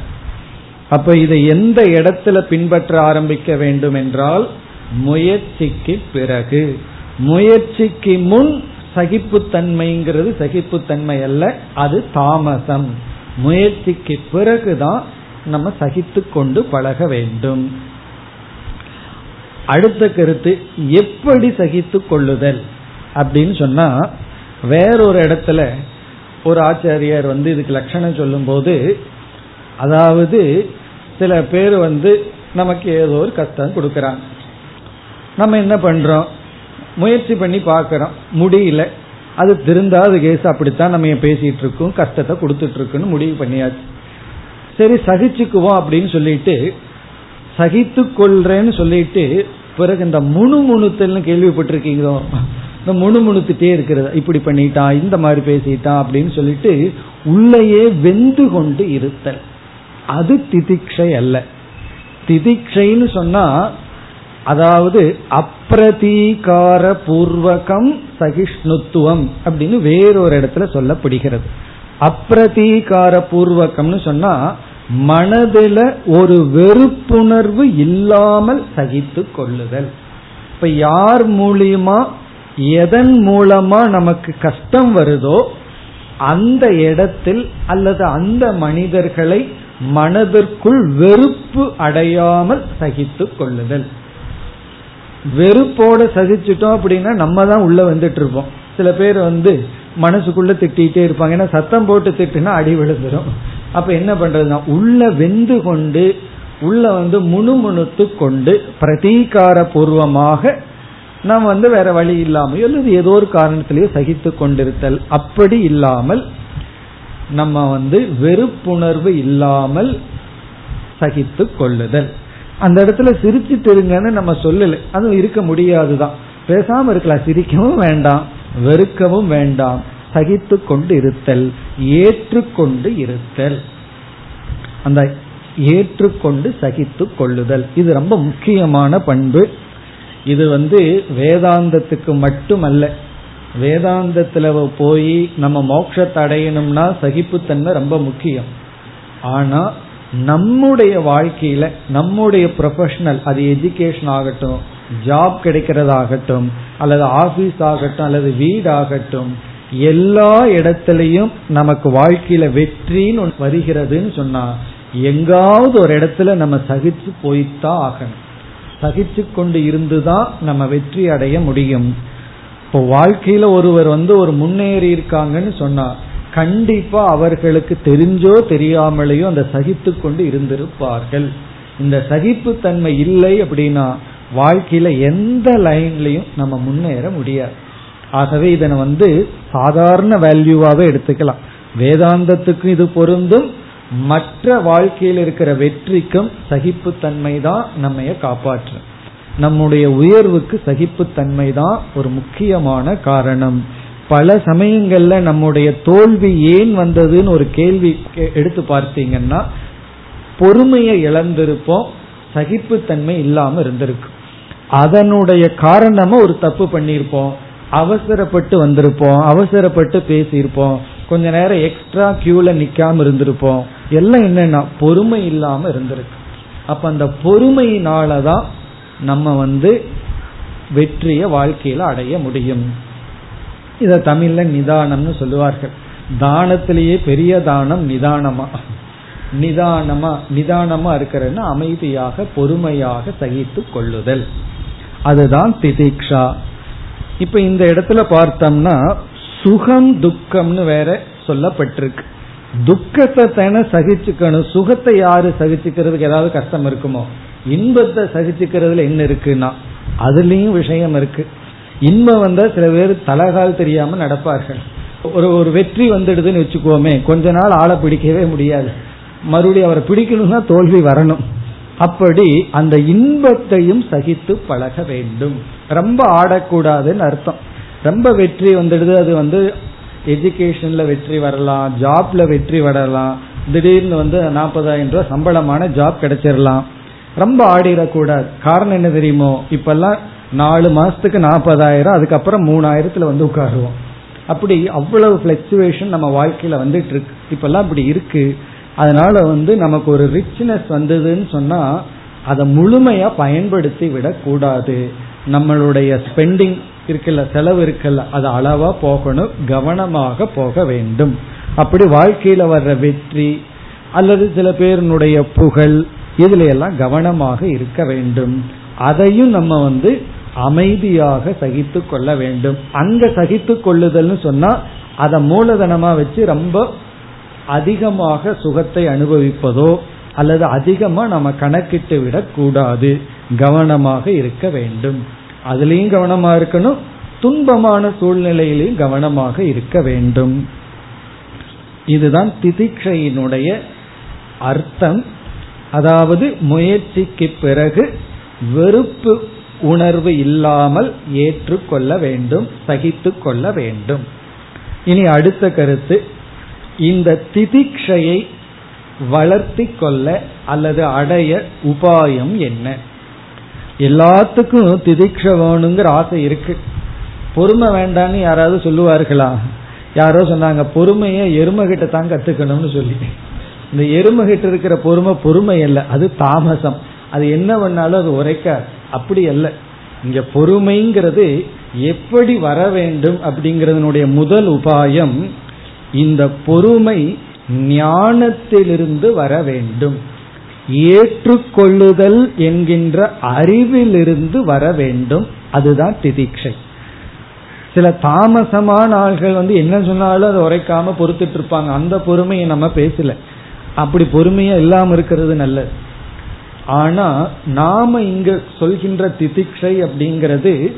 அப்ப இதை எந்த இடத்துல பின்பற்ற ஆரம்பிக்க வேண்டும் என்றால் முயற்சிக்கு பிறகு. முயற்சிக்கு முன் சகிப்புத்தன்மைங்கிறது சகிப்புத்தன்மை அல்ல அது தாமசம். முயற்சிக்கு பிறகுதான் நம்ம சகித்து கொண்டு பழக வேண்டும். அடுத்த கருத்து எப்படி சகித்து கொள்ளுதல் அப்படின்னு சொன்னா வேறொரு இடத்துல ஒரு ஆச்சாரியார் வந்து இதுக்கு லட்சணம் சொல்லும் போது அதாவது சில பேர் வந்து நமக்கு ஏதோ ஒரு கஷ்டம் கொடுக்கறாங்க. நம்ம என்ன பண்றோம்? முயற்சி பண்ணி பார்க்கறோம். முடியல. அது திருந்தாத கேஸ் அப்படித்தான் நம்ம பேசிட்டு இருக்கோம். கஷ்டத்தை கொடுத்துட்டு இருக்குன்னு முடிவு பண்ணியாச்சு. சரி சகிச்சுக்குவோம் அப்படின்னு சொல்லிட்டு சகித்து கொள்றேன்னு சொல்லிட்டு பிறகு இந்த முணு முணுத்தல்னு கேள்விப்பட்டிருக்கீங்களோ? இந்த முணு முணுத்துட்டே இருக்கிறது இப்படி பண்ணிட்டான் இந்த மாதிரி பேசிட்டான் அப்படின்னு சொல்லிட்டு உள்ளேயே வெந்து கொண்டு இருத்தல். அது திதிக்ஷை அல்ல. திதிக்ஷைன்னு சொன்னா அதாவது அப்பிரதீகார பூர்வகம் சகிஷ்ணுத்துவம் அப்படின்னு வேறொரு இடத்துல சொல்லப்படுகிறது. அப்பிரதீகார பூர்வகம்னு சொன்னா மனதில ஒரு வெறுப்புணர்வு இல்லாமல் சகித்து கொள்ளுதல். இப்ப யார் மூலியமா எதன் மூலமா நமக்கு கஷ்டம் வருதோ அந்த இடத்தில் அல்லது அந்த மனிதர்களை மனதிற்குள் வெறுப்பு அடையாமல் சகித்து கொள்ளுதல். வெறுப்போட சகிச்சுட்டோம் அப்படின்னா நம்ம தான் உள்ள வந்துட்டு இருப்போம். சில பேர் வந்து மனசுக்குள்ள திட்டிகிட்டே இருப்பாங்க. ஏன்னா சத்தம் போட்டு திட்டுனா அடி விழுந்துடும் அப்ப என்ன பண்றதுன்னா உள்ள வெந்து கொண்டு உள்ள வந்து முணுமுணுத்து கொண்டு பிரதீகார பூர்வமாக நாம் வந்து வேற வழி இல்லாமையோ அல்லது ஏதோ ஒரு காரணத்திலேயே சகித்து கொண்டிருத்தல். அப்படி இல்லாமல் நம்ம வந்து வெறுப்புணர்வு இல்லாமல் சகித்து கொள்ளுதல். அந்த இடத்துல சிரிச்சிட்டு இருங்கன்னு நம்ம சொல்லல. அதுவும் இருக்க முடியாதுதான். பேசாம இருக்கலாம். சிரிக்கவும் வேண்டாம். வெறுக்கவும் வேண்டாம். சகித்து கொண்டு இருத்தல். ஏற்றுக்கொண்டு இருத்தல். அந்த ஏற்றுக்கொண்டு சகித்து கொள்ளுதல். இது ரொம்ப முக்கியமான பண்பு. இது வந்து வேதாந்தத்துக்கு மட்டுமல்ல. வேதாந்தத்துல போய் நம்ம மோட்சத்தை அடையணும்னா சகிப்புத்தன்மை ரொம்ப முக்கியம். ஆனா நம்முடைய வாழ்க்கையில நம்முடைய ப்ரொஃபஷனல் அது எஜுகேஷன் ஆகட்டும் ஜாப் கிடைக்கிறதாகட்டும் அல்லது ஆபீஸ் ஆகட்டும் அல்லது வீடாகட்டும் எல்லா இடத்துலையும் நமக்கு வாழ்க்கையில வெற்றின்னு வருகிறதுன்னு சொன்னா எங்காவது ஒரு இடத்துல நம்ம சகிச்சு போய்தான் ஆகணும். சகிச்சு கொண்டு இருந்துதான் நம்ம வெற்றி அடைய முடியும். இப்போ வாழ்க்கையில ஒருவர் வந்து ஒரு முன்னேறி இருக்காங்கன்னு சொன்னா கண்டிப்பா அவர்களுக்கு தெரிஞ்சோ தெரியாமலேயோ அந்த சகித்து கொண்டு இருந்திருப்பார்கள். இந்த சகிப்புத்தன்மை இல்லை அப்படின்னா வாழ்க்கையில எந்த லைன்லயும் நம்ம முன்னேற முடியாது. ஆகவே இதனை வந்து சாதாரண வேல்யூவாவே எடுத்துக்கலாம். வேதாந்தத்துக்கும் இது பொருந்தும். மற்ற வாழ்க்கையில் இருக்கிற வெற்றிக்கும் சகிப்புத்தன்மை தான் நம்மைய காப்பாற்றும். நம்முடைய உயர்வுக்கு சகிப்புத்தன்மை தான் ஒரு முக்கியமான காரணம். பல சமயங்கள்ல நம்முடைய தோல்வி ஏன் வந்ததுன்னு ஒரு கேள்வி எடுத்து பார்த்தீங்கன்னா பொறுமையை இழந்திருப்போம் சகிப்புத்தன்மை இல்லாம இருந்திருக்கு. அதனுடைய காரணமா ஒரு தப்பு பண்ணியிருப்போம் அவசரப்பட்டு வந்திருப்போம் அவசரப்பட்டு பேசியிருப்போம் கொஞ்ச நேரம் எக்ஸ்ட்ரா கியூல நிக்காம இருந்திருப்போம். எல்லாம் என்னன்னா பொறுமை இல்லாம இருந்திருக்கு. அப்ப அந்த பொறுமையினாலதான் நம்ம வந்து வெற்றிய வாழ்க்கையில அடைய முடியும். இத தமிழ்ல நிதானம்னு சொல்லுவார்கள். தானத்திலேயே பெரிய தானம் நிதானமா. நிதானமா நிதானமா இருக்கிறன்னா அமைதியாக பொறுமையாக சகித்து கொள்ளுதல். அதுதான் திதிக்ஷா. இப்ப இந்த இடத்துல பார்த்தோம்னா சுகம் துக்கம்னு வேற சொல்லப்பட்டிருக்கு. துக்கத்தை தானே சகிச்சுக்கணும். சுகத்தை யாரு சகிச்சுக்கிறதுக்கு ஏதாவது கஷ்டம் இருக்குமோ? இன்பத்தை சகிச்சுக்கிறதுல என்ன இருக்குன்னா அதுலயும் விஷயம் இருக்கு. இன்பம் வந்தா சில பேர் தலகால் தெரியாம நடப்பார்கள். ஒரு ஒரு வெற்றி வந்துடுதுன்னு வச்சுக்கோமே கொஞ்ச நாள் ஆளை பிடிக்கவே முடியாது. மறுபடியும் அவரை பிடிக்கணும்னா தோல்வி வரணும். அப்படி அந்த இன்பத்தையும் சகித்து பழக வேண்டும். ரொம்ப ஆடக்கூடாதுன்னு அர்த்தம். ரொம்ப வெற்றி வந்துடுது அது வந்து எஜுகேஷன்ல வெற்றி வரலாம் ஜாப்ல வெற்றி வரலாம். திடீர்னு வந்து நாற்பதாயிரம் ரூபாய் சம்பளமான ஜாப் கிடைச்சிடலாம் ரொம்ப ஆடிடக்கூடாது. காரணம் என்ன தெரியுமோ? இப்பெல்லாம் நாலு மாசத்துக்கு நாற்பதாயிரம் அதுக்கப்புறம் மூணாயிரத்துல வந்து உட்காருவோம். அப்படி அவ்வளவு பிளக்சுவேஷன் நம்ம வாழ்க்கையில வந்துட்டு இருக்கு. இப்பெல்லாம் அப்படி இருக்கு. அதனால வந்து நமக்கு ஒரு ரிச்னஸ் வந்ததுன்னு சொன்னா அதை முழுமையா பயன்படுத்தி விடக்கூடாது நம்மளுடைய ஸ்பெண்டிங் இருக்குல்ல செலவு இருக்குல்ல அது அளவா போகணும் கவனமாக போக வேண்டும். அப்படி வாழ்க்கையில வர்ற வெற்றி அல்லது சில பேருனுடைய புகழ் இதுல எல்லாம் கவனமாக இருக்க வேண்டும். அதையும் நம்ம வந்து அமைதியாக சகித்து கொள்ள வேண்டும். அங்க சகித்து கொள்ளுதல்னு சொன்னா அதை மூலதனமா வச்சு ரொம்ப அதிகமாக சுகத்தை அனுபவிப்பதோ அல்லது அதிகமா நம்ம கணக்கிட்டு விடக்கூடாது கவனமாக இருக்க வேண்டும். அதுலேயும் கவனமா இருக்கணும். துன்பமான சூழ்நிலையிலையும் கவனமாக இருக்க வேண்டும். இதுதான் திதிக்ஷையினுடைய அர்த்தம். அதாவது முயற்சிக்கு பிறகு வெறுப்பு உணர்வு இல்லாமல் ஏற்றுக்கொள்ள வேண்டும் சகித்து கொள்ள வேண்டும். இனி அடுத்த கருத்து இந்த திதிக்ஷையை வளர்த்தி கொள்ள அல்லது அடைய உபாயம் என்ன? எல்லாத்துக்கும் திதிக்ஷ வேணுங்கிற ஆசை இருக்கு. பொறுமை வேண்டான்னு யாராவது சொல்லுவார்களா? யாரோ சொன்னாங்க பொறுமையை எருமகிட்ட தான் கத்துக்கணும்னு சொல்லி. இந்த எருமகிட்ட இருக்கிற பொறுமை பொறுமை அல்ல அது தாமசம். அது என்ன பண்ணாலும் அது உரைக்க அப்படி அல்ல. இங்க பொறுமைங்கிறது எப்படி வர வேண்டும் அப்படிங்கறதனுடைய முதல் உபாயம் இந்த பொறுமை ஞானத்திலிருந்து வர வேண்டும். ஏற்றுக்கொள்ளுதல் என்கின்ற அறிவிலிருந்து வர வேண்டும். அதுதான் திதிக்ஷை. சில தாமசமான ஆள்கள் வந்து என்ன சொன்னாலும் அதை உரைக்காம பொறுத்துட்டு இருப்பாங்க. அந்த பொறுமையை நம்ம பேசல. அப்படி பொறுமையா இல்லாம இருக்கிறது நல்லது. ஆனா நாம இங்க சொல்கின்ற திதிக்ஷை அப்படிங்கிறது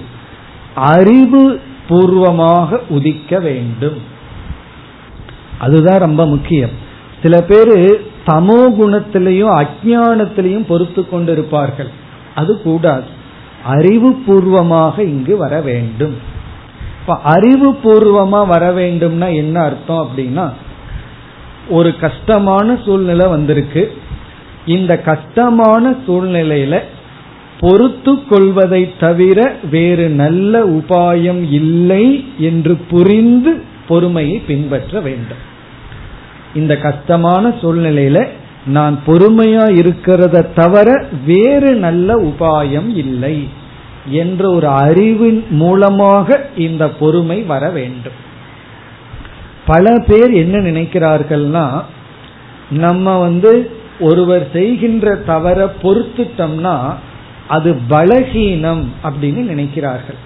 அறிவு பூர்வமாக உதிக்க வேண்டும். அதுதான் ரொம்ப முக்கியம். சில பேரு தமோ குணத்திலையும் அஜானத்திலையும் பொறுத்து கொண்டிருப்பார்கள். அது கூடாது. அறிவு பூர்வமாக இங்கு வர வேண்டும். இப்ப அறிவு பூர்வமா வர வேண்டும்னா என்ன அர்த்தம் அப்படின்னா ஒரு கஷ்டமான சூழ்நிலை வந்திருக்கு. இந்த கஷ்டமான சூழ்நிலையில பொறுத்து கொள்வதை தவிர வேறு நல்ல உபாயம் இல்லை என்று புரிந்து பொறுமையை பின்பற்ற வேண்டும். இந்த கஷ்டமான சூழ்நிலையில நான் பொறுமையா இருக்கிறத தவிர வேறு நல்ல உபாயம் இல்லை என்ற ஒரு அறிவின் மூலமாக இந்த பொறுமை வர வேண்டும். பல பேர் என்ன நினைக்கிறார்கள்னா நம்ம வந்து ஒருவர் செய்கின்ற தவற பொறுத்துட்டோம்னா அது பலகீனம் அப்படின்னு நினைக்கிறார்கள்.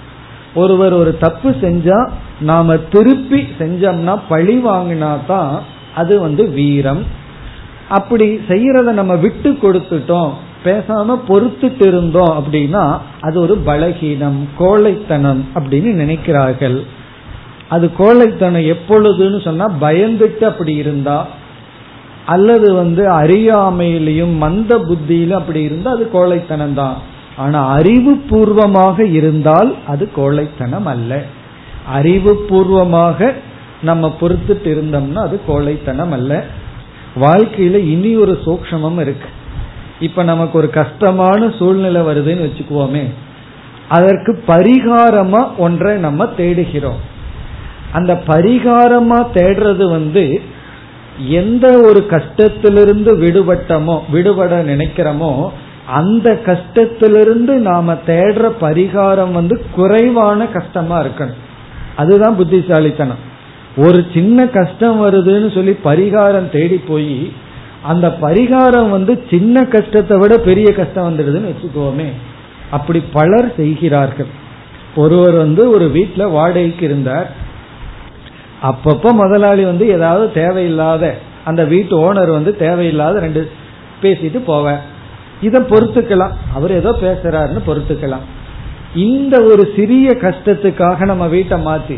ஒருவர் ஒரு தப்பு செஞ்சா நாம திருப்பி செஞ்சோம்னா பழி வாங்கினா தான் அது வந்து வீரம். அப்படி செய்யறத நம்ம விட்டு கொடுத்துட்டோம் பேசாம பொறுத்துட்டு இருந்தோம் அப்படின்னா அது ஒரு பலகீனம் கோழைத்தனம் அப்படின்னு நினைக்கிறார்கள். அது கோழைத்தனம் எப்பொழுதுன்னு சொன்னா பயந்துட்டு அப்படி இருந்தா அல்லது வந்து அறியாமையிலையும் மந்த புத்தியிலும் அப்படி இருந்தால் அது கோழைத்தனம் தான் ஆனா அறிவு பூர்வமாக இருந்தால் அது கோழைத்தனம் அல்ல. அறிவு பூர்வமாக நம்ம பொறுத்துட்டு இருந்தோம்னா அது கோழைத்தனம் அல்ல. வாழ்க்கையில இனி ஒரு சூக்ஷமம் இருக்கு. இப்ப நமக்கு ஒரு கஷ்டமான சூழ்நிலை வருதுன்னு வச்சுக்குவோமே. அதற்கு பரிகாரமா ஒன்றை நம்ம தேடுகிறோம். அந்த பரிகாரமா தேடுறது வந்து எந்த ஒரு கஷ்டத்திலிருந்து விடுபட்டமோ விடுபட நினைக்கிறோமோ அந்த கஷ்டத்திலிருந்து நாம தேடுற பரிகாரம் வந்து குறைவான கஷ்டமா இருக்கணும். அதுதான் புத்திசாலித்தனம். ஒரு சின்ன கஷ்டம் வருதுன்னு சொல்லி பரிகாரம் தேடி போய் அந்த பரிகாரம் வந்து சின்ன கஷ்டத்தை விட பெரிய கஷ்டம் வந்துடுதுன்னு வச்சுக்கோமே. அப்படி பலர் செய்கிறார்கள். ஒருவர் வந்து ஒரு வீட்டில் வாடகைக்கு இருந்தார். அப்பப்போ முதலாளி வந்து ஏதாவது தேவையில்லாத அந்த வீட்டு ஓனர் வந்து தேவையில்லாத ரெண்டு பேசிட்டு போவேன். இதை பொறுத்துக்கலாம். அவர் ஏதோ பேசுறாருன்னு பொறுத்துக்கலாம். இந்த ஒரு சிறிய கஷ்டத்துக்காக நம்ம வீட்டை மாத்தி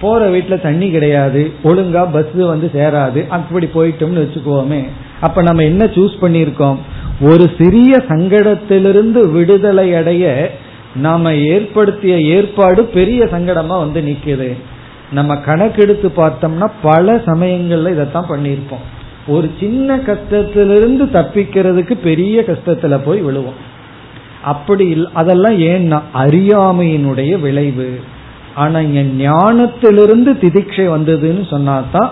போற வீட்டுல தண்ணி கிடையாது ஒழுங்கா பஸ் வந்து சேராது அப்படி போயிட்டோம்னு வச்சுக்கோமே அப்ப நம்ம என்ன சூஸ் பண்ணிருக்கோம் ஒரு சிறிய சங்கடத்திலிருந்து விடுதலை அடைய நாம ஏற்படுத்திய ஏற்பாடு பெரிய சங்கடமா வந்து நிக்குது. நம்ம கணக்கெடுத்து பார்த்தோம்னா பல சமயங்கள்ல இதைத்தான் பண்ணியிருப்போம். ஒரு சின்ன கஷ்டத்திலிருந்து தப்பிக்கிறதுக்கு பெரிய கஷ்டத்துல போய் விழுவோம். அப்படி அதெல்லாம் ஏன்னா அறியாமையினுடைய விளைவு. ஆனா இங்க ஞானத்திலிருந்து திதிக்ஷை வந்ததுன்னு சொன்னாதான்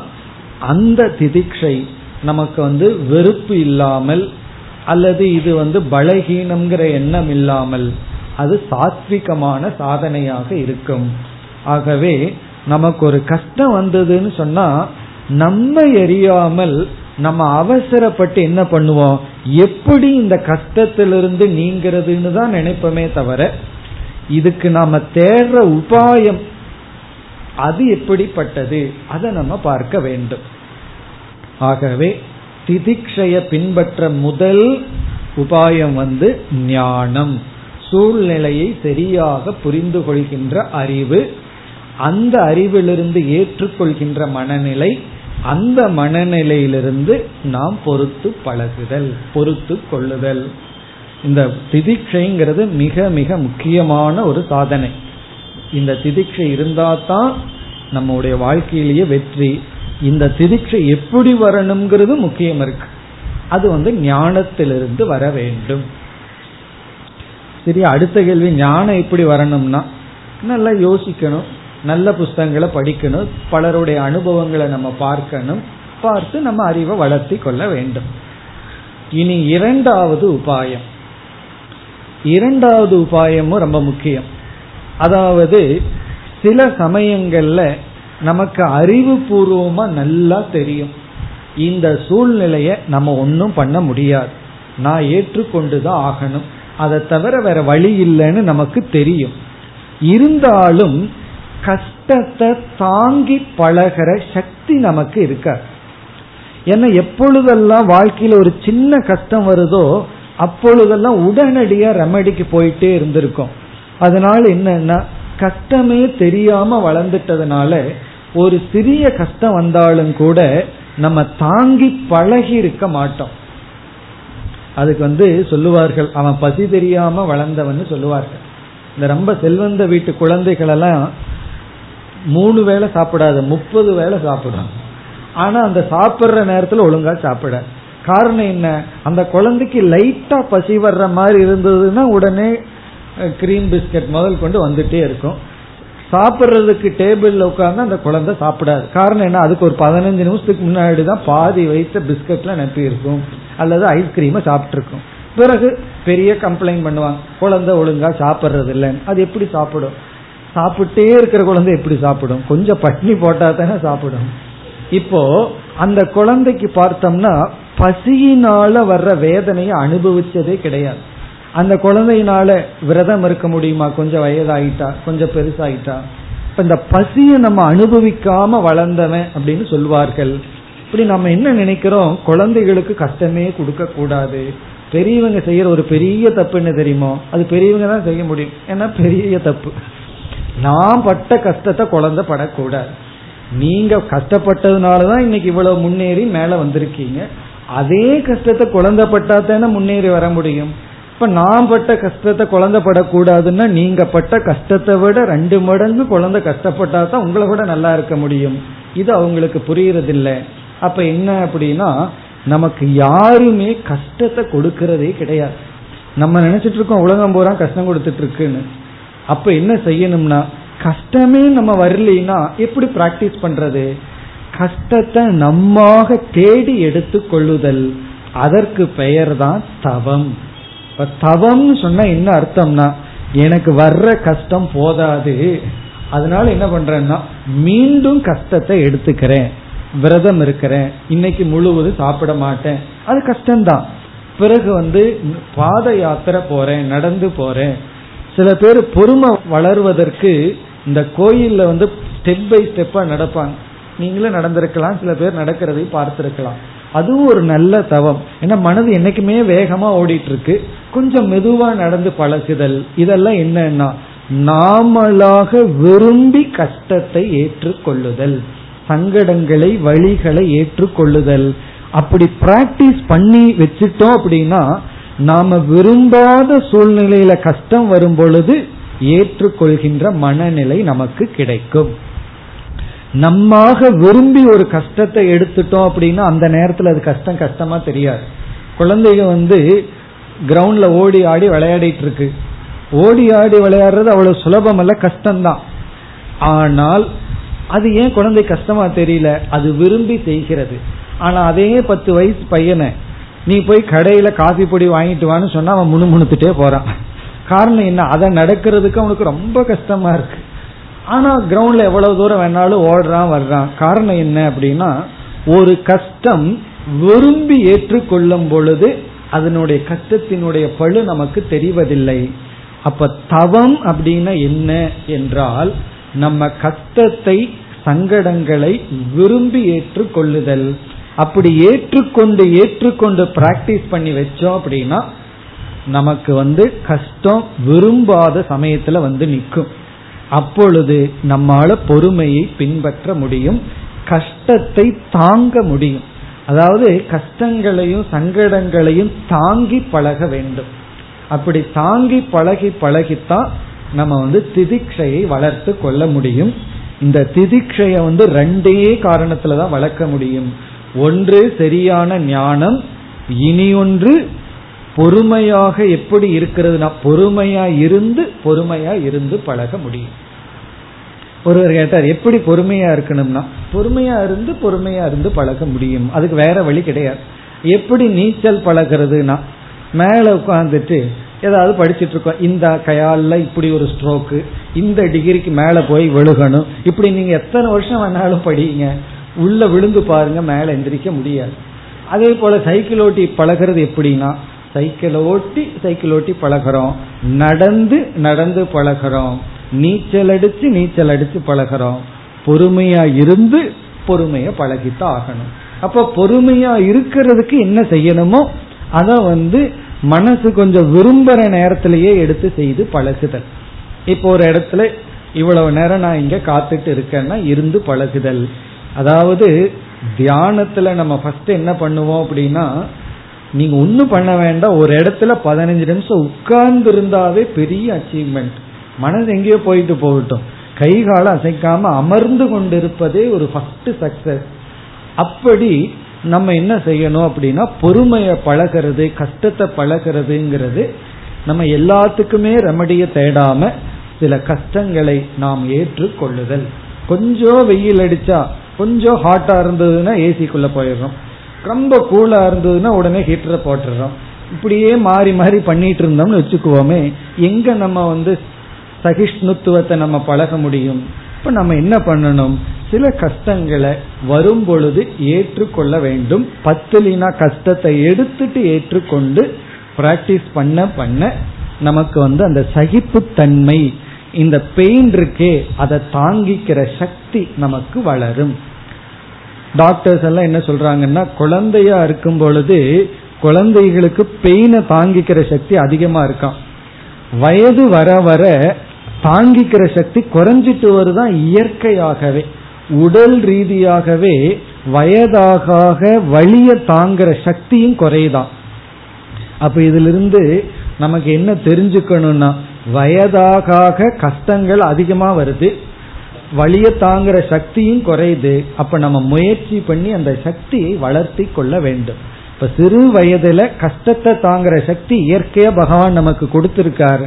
அந்த திதிக்ஷை நமக்கு வந்து வெறுப்பு இல்லாமல் அல்லது இது வந்து பலகீனம்ங்கிற எண்ணம் இல்லாமல் அது சாத்விகமான சாதனையாக இருக்கும். ஆகவே நமக்கு ஒரு கஷ்டம் வந்ததுன்னு சொன்னா நம்ம எரியாமல் நம்ம அவசரப்பட்டு என்ன பண்ணுவோம்? எப்படி இந்த கஷ்டத்திலிருந்து நீங்கிறதுன்னு தான் நினைப்போமே தவிர இதுக்கு நாம தேடுற உபாயம் அது எப்படிப்பட்டது? அதை நம்ம பார்க்க வேண்டும். ஆகவே திதிக்ஷய பின்பற்ற முதல் உபாயம் வந்து ஞானம். சூழ்நிலையை சரியாக புரிந்து கொள்கின்ற அறிவு அந்த அறிவிலிருந்து ஏற்றுக்கொள்கின்ற மனநிலை அந்த மனநிலையிலிருந்து நாம் பொறுத்து பழகுதல் பொறுத்து கொள்ளுதல். இந்த திதிக்ஷைங்கிறது மிக மிக முக்கியமான ஒரு சாதனை. இந்த திதிக்ஷை இருந்தாதான் நம்முடைய வாழ்க்கையிலேயே வெற்றி. இந்த திதிக்ஷை எப்படி வரணுங்கிறது முக்கியம் இருக்கு. அது வந்து ஞானத்திலிருந்து வர வேண்டும். சரி அடுத்த கேள்வி ஞானம் எப்படி வரணும்னா நல்லா யோசிக்கணும். நல்ல புஸ்தகங்களை படிக்கணும் பலருடைய அனுபவங்களை நம்ம பார்க்கணும் பார்த்து நம்ம அறிவை வளர்த்தி கொள்ள வேண்டும். இனி இரண்டாவது உபாயம். இரண்டாவது உபாயமும் ரொம்ப முக்கியம். அதாவது சில சமயங்கள்ல நமக்கு அறிவுபூர்வமா நல்லா தெரியும். இந்த சூழ்நிலைய நம்ம ஒன்றும் பண்ண முடியாது. நான் ஏற்றுக்கொண்டுதான் ஆகணும். அதை தவிர வேற வழி இல்லைன்னு நமக்கு தெரியும். இருந்தாலும் கஷ்டத்தை தாங்கி பழகிற சக்தி நமக்கு இருக்க. ஏன்னா எப்பொழுதெல்லாம் வாழ்க்கையில ஒரு சின்ன கஷ்டம் வருதோ அப்பொழுதெல்லாம் உடனடியா ரெமடிக்கு போயிட்டே இருந்திருக்கும். அதனால என்னன்னா கஷ்டமே தெரியாம வளர்ந்துட்டதுனால ஒரு சிறிய கஷ்டம் வந்தாலும் கூட நம்ம தாங்கி பழகி இருக்க மாட்டோம். அதுக்கு வந்து சொல்லுவார்கள் அவன் பசி தெரியாம வளர்ந்தவன் சொல்லுவார்கள். இந்த ரொம்ப செல்வந்த வீட்டு குழந்தைகள் எல்லாம் மூணு வேளை சாப்பிடாது முப்பது வேளை சாப்பிடும். ஆனா அந்த சாப்பிடுற நேரத்துல ஒழுங்கா சாப்பிட. காரணம் என்ன? அந்த குழந்தைக்கு லைட்டா பசி வர்ற மாதிரி இருந்ததுன்னா உடனே கிரீம் பிஸ்கட் முதல் கொண்டு வந்துட்டே இருக்கும். சாப்பிட்றதுக்கு டேபிள்ல உட்கார்ந்து அந்த குழந்தை சாப்பிடாது. காரணம் என்ன? அதுக்கு ஒரு பதினஞ்சு நிமிஷத்துக்கு முன்னாடி தான் பாதி வைத்த பிஸ்கட்லாம் நப்பி இருக்கும். அல்லது ஐஸ்கிரீமை சாப்பிட்ருக்கும் பிறகு பெரிய கம்ப்ளைண்ட் பண்ணுவாங்க. குழந்தை ஒழுங்கா சாப்பிட்றது இல்லைன்னு. அது எப்படி சாப்பிடும்? சாப்பிட்டே இருக்கிற குழந்தை எப்படி சாப்பிடும்? கொஞ்சம் பட்னி போட்டா தானே சாப்பிடும். இப்போ அந்த குழந்தைக்கு பார்த்தோம்னா பசியினால வர்ற வேதனையை அனுபவிச்சதே கிடையாது. அந்த குழந்தையினால விரதம் இருக்க முடியுமா? கொஞ்சம் வயதாயிட்டா? கொஞ்சம் பெருசாயிட்டா? இப்ப இந்த பசியை நம்ம அனுபவிக்காம வளர்ந்தவன் அப்படின்னு சொல்வார்கள். இப்படி நம்ம என்ன நினைக்கிறோம்? குழந்தைகளுக்கு கஷ்டமே கொடுக்க கூடாது. பெரியவங்க செய்யற ஒரு பெரிய தப்பு என்ன தெரியுமோ? அது பெரியவங்க தான் செய்ய முடியும். ஏன்னா பெரிய தப்பு. நான் பட்ட கஷ்டத்தை குழந்தை படக்கூடாது நீங்க கஷ்டப்பட்டதுனாலதான் இன்னைக்கு இவ்வளவு முன்னேறி மேல வந்திருக்கீங்க. அதே கஷ்டத்தை குழந்தை பட்டா தானே முன்னேறி வர முடியும். இப்ப நான் பட்ட கஷ்டத்தை குழந்தை படக்கூடாதுன்னா நீங்க பட்ட கஷ்டத்தை விட ரெண்டு மடங்கு குழந்தை கஷ்டப்பட்டா தான் உங்களை விட நல்லா இருக்க முடியும். இது அவங்களுக்கு புரியறதில்லை. அப்ப என்ன அப்படின்னா நமக்கு யாருமே கஷ்டத்தை கொடுக்கறதே கிடையாது. நம்ம நினைச்சிட்டு இருக்கோம் உலகம் பூரா கஷ்டம் கொடுத்துட்டு இருக்குன்னு. அப்ப என்ன செய்யணும்னா கஷ்டமே நம்ம வரலைன்னா எப்படி பிராக்டிஸ் பண்றது? கஷ்டத்தை நம்மாக தேடி எடுத்து கொள்ளுதல் அதற்கு பெயர் தான் தவம். இப்ப தவம்னு சொன்னா என்ன அர்த்தம்னா எனக்கு வர்ற கஷ்டம் போதாது. அதனால என்ன பண்றேன்னா மீண்டும் கஷ்டத்தை எடுத்துக்கிறேன். விரதம் இருக்கிறேன். இன்னைக்கு முழுவதும் சாப்பிட மாட்டேன். அது கஷ்டம்தான். பிறகு வந்து பாத யாத்திரை போறேன் நடந்து போறேன். சில பேர் பொறுமை வளர்வதற்கு இந்த கோயில்ல வந்து ஸ்டெப் பை ஸ்டெப்பா நடப்பாங்க. நீங்களும் நடந்திருக்கலாம் சில பேர் நடக்கிறதை பார்த்திருக்கலாம். அதுவும் ஒரு நல்ல தவம். ஏன்னா மனது என்னைக்குமே வேகமா ஓடிட்டு இருக்கு கொஞ்சம் மெதுவா நடந்து பழகுதல் இதெல்லாம் என்னன்னா நாமளாக விரும்பி கஷ்டத்தை ஏற்றுக்கொள்ளுதல் சங்கடங்களை வழிகளை ஏற்றுக்கொள்ளுதல். அப்படி பிராக்டிஸ் பண்ணி வச்சுட்டோம் அப்படின்னா நாம விரும்பாத சூழ்நிலையில கஷ்டம் வரும் பொழுது ஏற்றுக்கொள்கின்ற மனநிலை நமக்கு கிடைக்கும். நம்மாக விரும்பி ஒரு கஷ்டத்தை எடுத்துட்டோம் அப்படின்னா அந்த நேரத்துல அது கஷ்டம் கஷ்டமா தெரியாது. குழந்தைங்க வந்து கிரவுண்ட்ல ஓடி ஆடி விளையாடிட்டு இருக்கு. ஓடி ஆடி விளையாடுறது அவ்வளவு சுலபம் அல்ல கஷ்டம்தான். ஆனால் அது ஏன் குழந்தை கஷ்டமா தெரியல? அது விரும்பி செய்கிறது. ஆனா அதே பத்து வயசு பையனை நீ போய் கடையில காஃபி பொடி வாங்கிட்டு வான்னு சொன்னா அவன் முணுமுணுத்துட்டே போறான். காரணம் என்ன? அதை நடக்கிறதுக்கு அவனுக்கு ரொம்ப கஷ்டமா இருக்கு. ஆனா கிரவுண்ட்ல எவ்வளவு தூரம் வேணாலும் ஓடுறான் வர்றான். காரணம் என்ன அப்படின்னா ஒரு கஷ்டம் விரும்பி ஏற்றுக்கொள்ளும் பொழுது அதனுடைய கஷ்டத்தினுடைய பழு நமக்கு தெரிவதில்லை. அப்ப தவம் அப்படின்னா என்ன என்றால் நம்ம கஷ்டத்தை சங்கடங்களை விரும்பி ஏற்றுக்கொள்ளுதல். அப்படி ஏற்றுக்கொண்டு ஏற்றுக்கொண்டு பிராக்டிஸ் பண்ணி வச்சோம் அப்படின்னா நமக்கு வந்து கஷ்டம் விரும்பாத சமயத்துல வந்து நிற்கும். அப்பொழுது நம்மால பொறுமையை பின்பற்ற முடியும் கஷ்டத்தை தாங்க முடியும். அதாவது கஷ்டங்களையும் சங்கடங்களையும் தாங்கி பழக வேண்டும். அப்படி தாங்கி பழகி பழகித்தான் நம்ம வந்து திதிக்ஷையை வளர்த்து கொள்ள முடியும். இந்த திதிக்ஷைய வந்து ரெண்டே காரணத்துல தான் வளர்க்க முடியும். ஒன்று சரியான ஞானம் இனி ஒன்று பொறுமையாக எப்படி இருக்கிறதுனா பொறுமையா இருந்து பொறுமையா இருந்து பழக முடியும். ஒருவர் கேட்டார் எப்படி பொறுமையா இருக்கணும்னா பொறுமையா இருந்து பொறுமையா இருந்து பழக முடியும். அதுக்கு வேற வழி கிடையாது. எப்படி நீச்சல் பழகிறதுனா மேல உட்காந்துட்டு ஏதாவது படிச்சுட்டு இருக்கோம் இந்த கையால இப்படி ஒரு ஸ்ட்ரோக்கு இந்த டிகிரிக்கு மேல போய் விழுகணும். இப்படி நீங்க எத்தனை வருஷம் வேணாலும் படிங்க. உள்ள விழுந்து பாருங்க மேல எந்திரிக்க முடியாது. அதே போல சைக்கிள் ஓட்டி பழகிறது எப்படின்னா சைக்கிள் ஓட்டி சைக்கிள் ஓட்டி பழகிறோம். நடந்து நடந்து பழகிறோம். நீச்சல் அடிச்சு நீச்சல் அடிச்சு பழகிறோம். பொறுமையா இருந்து பொறுமைய பழகித்தான் ஆகணும். அப்ப பொறுமையா இருக்கிறதுக்கு என்ன செய்யணுமோ அத வந்து மனசு கொஞ்சம் விரும்புற நேரத்திலேயே எடுத்து செய்து பழகுதல். இப்போ ஒரு இடத்துல இவ்வளவு நேரம் நான் இங்க காத்துட்டு இருக்கேன்னா இருந்து பழகுதல். அதாவது தியானத்துல நம்ம ஃபர்ஸ்ட் என்ன பண்ணுவோம் அப்படின்னா நீங்க ஒன்னும் பண்ண வேண்டாம் ஒரு இடத்துல பதினஞ்சு நிமிஷம் உட்கார்ந்து இருந்தாவே பெரிய அச்சீவ்மெண்ட் மனது எங்கேயோ போயிட்டு போகட்டும். கை கால அசைக்காம அமர்ந்து கொண்டிருப்பதே ஒரு ஃபர்ஸ்ட் சக்சஸ் அப்படி நம்ம என்ன செய்யணும் அப்படின்னா பொறுமையை பழகிறது கஷ்டத்தை பழகிறதுங்கிறது நம்ம எல்லாத்துக்குமே ரெமடிய தேடாம சில கஷ்டங்களை நாம் ஏற்றுக்கொள்ளுதல். கொஞ்சம் வெயில் அடிச்சா கொஞ்சம் ஹாட்டா இருந்ததுன்னா ஏசிக்குள்ள போயிடுறோம். ரொம்ப கூலா இருந்ததுன்னா உடனே ஹீட்டரை போட்டுடுறோம். இப்படியே மாறி மாறி பண்ணிட்டு இருந்தோம்னு வச்சுக்குவோமே எங்க நம்ம வந்து சகிஷ்ணுத்துவத்தை நம்ம பழக முடியும்? இப்ப நம்ம என்ன பண்ணணும்? சில கஷ்டங்களை வரும் பொழுது ஏற்றுக்கொள்ள வேண்டும். பத்துலினா கஷ்டத்தை எடுத்துட்டு ஏற்றுக்கொண்டு பிராக்டிஸ் பண்ண பண்ண நமக்கு வந்து அந்த சகிப்புத்தன்மை இந்த பெயின் இருக்கே அதை தாங்கிக்கிற சக்தி நமக்கு வளரும். டாக்டர்ஸ் எல்லாம் என்ன சொல்றாங்கன்னா குழந்தையா இருக்கும் பொழுது குழந்தைகளுக்கு பெயினை தாங்கிக்கிற சக்தி அதிகமா இருக்கான் வயது வர வர தாங்கிக்கிற சக்தி குறைஞ்சிட்டு வருதான் இயற்கையாகவே. உடல் ரீதியாகவே வயதாக வழிய தாங்குற சக்தியும் குறையுதான். அப்ப இதுல இருந்து நமக்கு என்ன தெரிஞ்சுக்கணும்னா வயதாக கஷ்டங்கள் அதிகமா வருது. வழிய தாங்குற சக்தியும் குறையுது. அப்ப நம்ம முயற்சி பண்ணி அந்த சக்தியை வளர்த்தி கொள்ள வேண்டும். இப்ப சிறு வயதுல கஷ்டத்தை தாங்குற சக்தி இயற்கையா பகவான் நமக்கு கொடுத்திருக்காரு.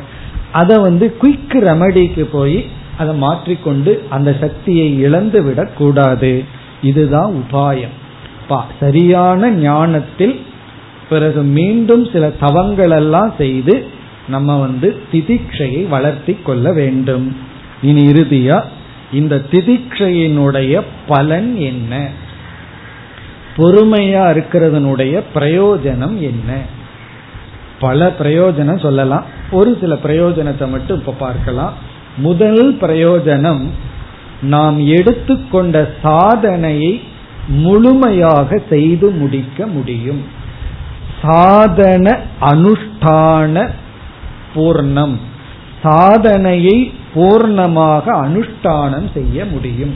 அதை வந்து குயிக் ரெமடிக்கு போய் அதை மாற்றிக்கொண்டு அந்த சக்தியை இழந்து விடக்கூடாது இதுதான் உபாயம். சரியான ஞானத்தில் பிறகு மீண்டும் சில தவங்கள் எல்லாம் செய்து நம்ம வந்து திதிக்ஷையை வளர்த்தி கொள்ள வேண்டும். இனி இறுதியா இந்த திதிக்ஷையினுடைய பலன் என்ன? பொறுமையா இருக்கிறதனுடைய பிரயோஜனம் என்ன? பல பிரயோஜனம் சொல்லலாம். ஒரு சில பிரயோஜனத்தை மட்டும் இப்ப பார்க்கலாம். முதல் பிரயோஜனம் நாம் எடுத்துக்கொண்ட சாதனையை முழுமையாக செய்து முடிக்க முடியும். சாதன அனுஷ்டான பூர்ணம். சாதனையை பூர்ணமாக அனுஷ்டானம் செய்ய முடியும்.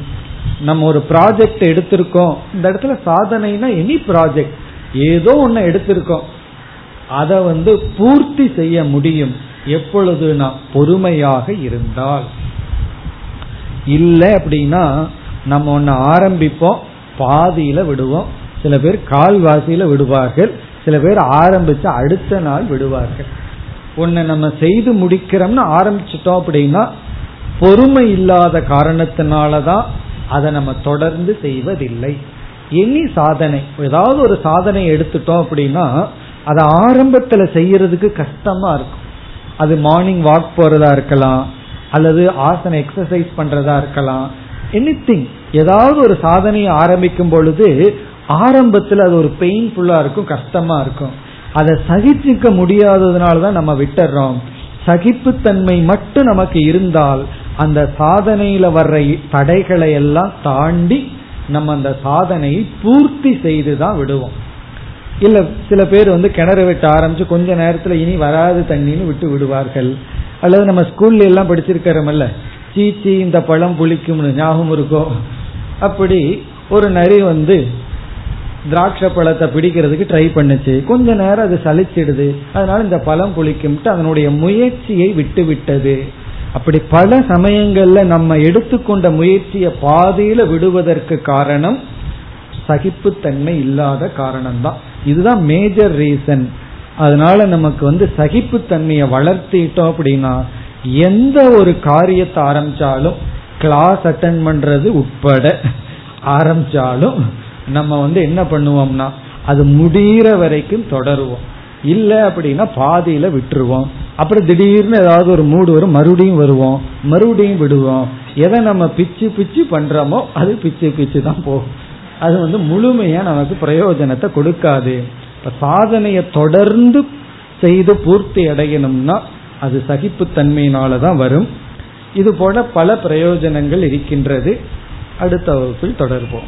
நம்ம ஒரு ப்ராஜெக்ட் எடுத்திருக்கோம். இந்த இடத்துல சாதனைனா எனி ப்ராஜெக்ட் ஏதோ ஒன்னு எடுத்திருக்கோம். அதை வந்து பூர்த்தி செய்ய முடியும். எப்பொழுது நாம் பொறுமையாக இருந்தால். இல்லை அப்படின்னா நம்ம ஒன்னு ஆரம்பிப்போம். பாதியில விடுவோம். சில பேர் கால்வாசியில விடுவார்கள். சில பேர் ஆரம்பிச்சு அடுத்த நாள் விடுவார்கள். ஒன்னு நம்ம செய்து முடிக்கிறோம்னு ஆரம்பிச்சிட்டோம் அப்படின்னா பொறுமை இல்லாத காரணத்தினாலதான் அதை நம்ம தொடர்ந்து செய்வதில்லை. எனி சாதனை ஏதாவது ஒரு சாதனை எடுத்துட்டோம் அப்படின்னா அதை ஆரம்பத்துல செய்யறதுக்கு கஷ்டமா இருக்கும். அது மார்னிங் வாக் போறதா இருக்கலாம் அல்லது ஆசன எக்ஸசைஸ் பண்றதா இருக்கலாம் எனி திங் ஏதாவது ஒரு சாதனையை ஆரம்பிக்கும் பொழுது ஆரம்பத்தில் அது ஒரு பெயின்ஃபுல்லா இருக்கும் கஷ்டமா இருக்கும். அதை சகிச்சுக்க முடியாததுனால தான் நம்ம விட்டுறோம். சகிப்புத்தன்மை மட்டும் நமக்கு இருந்தால் அந்த சாதனையில வர்ற தடைகளை எல்லாம் தாண்டி நம்ம அந்த சாதனையை பூர்த்தி செய்து தான் விடுவோம். இல்ல சில பேர் வந்து கிணறு வெட்ட ஆரம்பிச்சு கொஞ்ச நேரத்துல இனி வராது தண்ணின்னு விட்டு விடுவார்கள். அல்லது நம்ம ஸ்கூல்ல எல்லாம் படிச்சிருக்கிறோம்ல சீச்சி இந்த பழம் புளிக்கும்னு ஞாபகம் இருக்கோ? அப்படி ஒரு நரி வந்து திராட்சை பழத்தை பிடிக்கிறதுக்கு ட்ரை பண்ணுச்சு. கொஞ்ச நேரம் அது சலிச்சிடுது. அதனால இந்த பழம் புளிக்கும்ட்டு அதனுடைய முயற்சியை விட்டு விட்டது அப்படி பல சமயங்கள்ல நம்ம எடுத்துக்கொண்ட முயற்சியை பாதியில விடுவதற்கு காரணம் சகிப்புத்தன்மை இல்லாத காரணம்தான். இதுதான் மேஜர் ரீசன் அதனால நமக்கு வந்து சகிப்புத்தன்மையை வளர்த்திட்டோம் அப்படின்னா எந்த ஒரு காரியத்தை ஆரம்பிச்சாலும் கிளாஸ் அட்டன் பண்றது உட்பட ஆரம்பிச்சாலும் நம்ம வந்து என்ன பண்ணுவோம்னா அது முடிகிற வரைக்கும் தொடருவோம். இல்ல அப்படின்னா பாதியில விட்டுருவோம். அப்புறம் திடீர்னு ஏதாவது ஒரு மூடு வரும் மறுபடியும் வருவோம். மறுபடியும் விடுவோம். எதை நம்ம பிச்சு பிச்சு பண்றோமோ அது பிச்சு பிச்சு தான் போகும். அது வந்து முழுமையா நமக்கு பிரயோஜனத்தை கொடுக்காது. இப்ப சாதனையை தொடர்ந்து செய்து பூர்த்தி அடையணும்னா அது சகிப்புத்தன்மையினாலதான் வரும். இது போல பல பிரயோஜனங்கள் இருக்கின்றது. அடுத்த வகுப்பில் தொடர்போம்.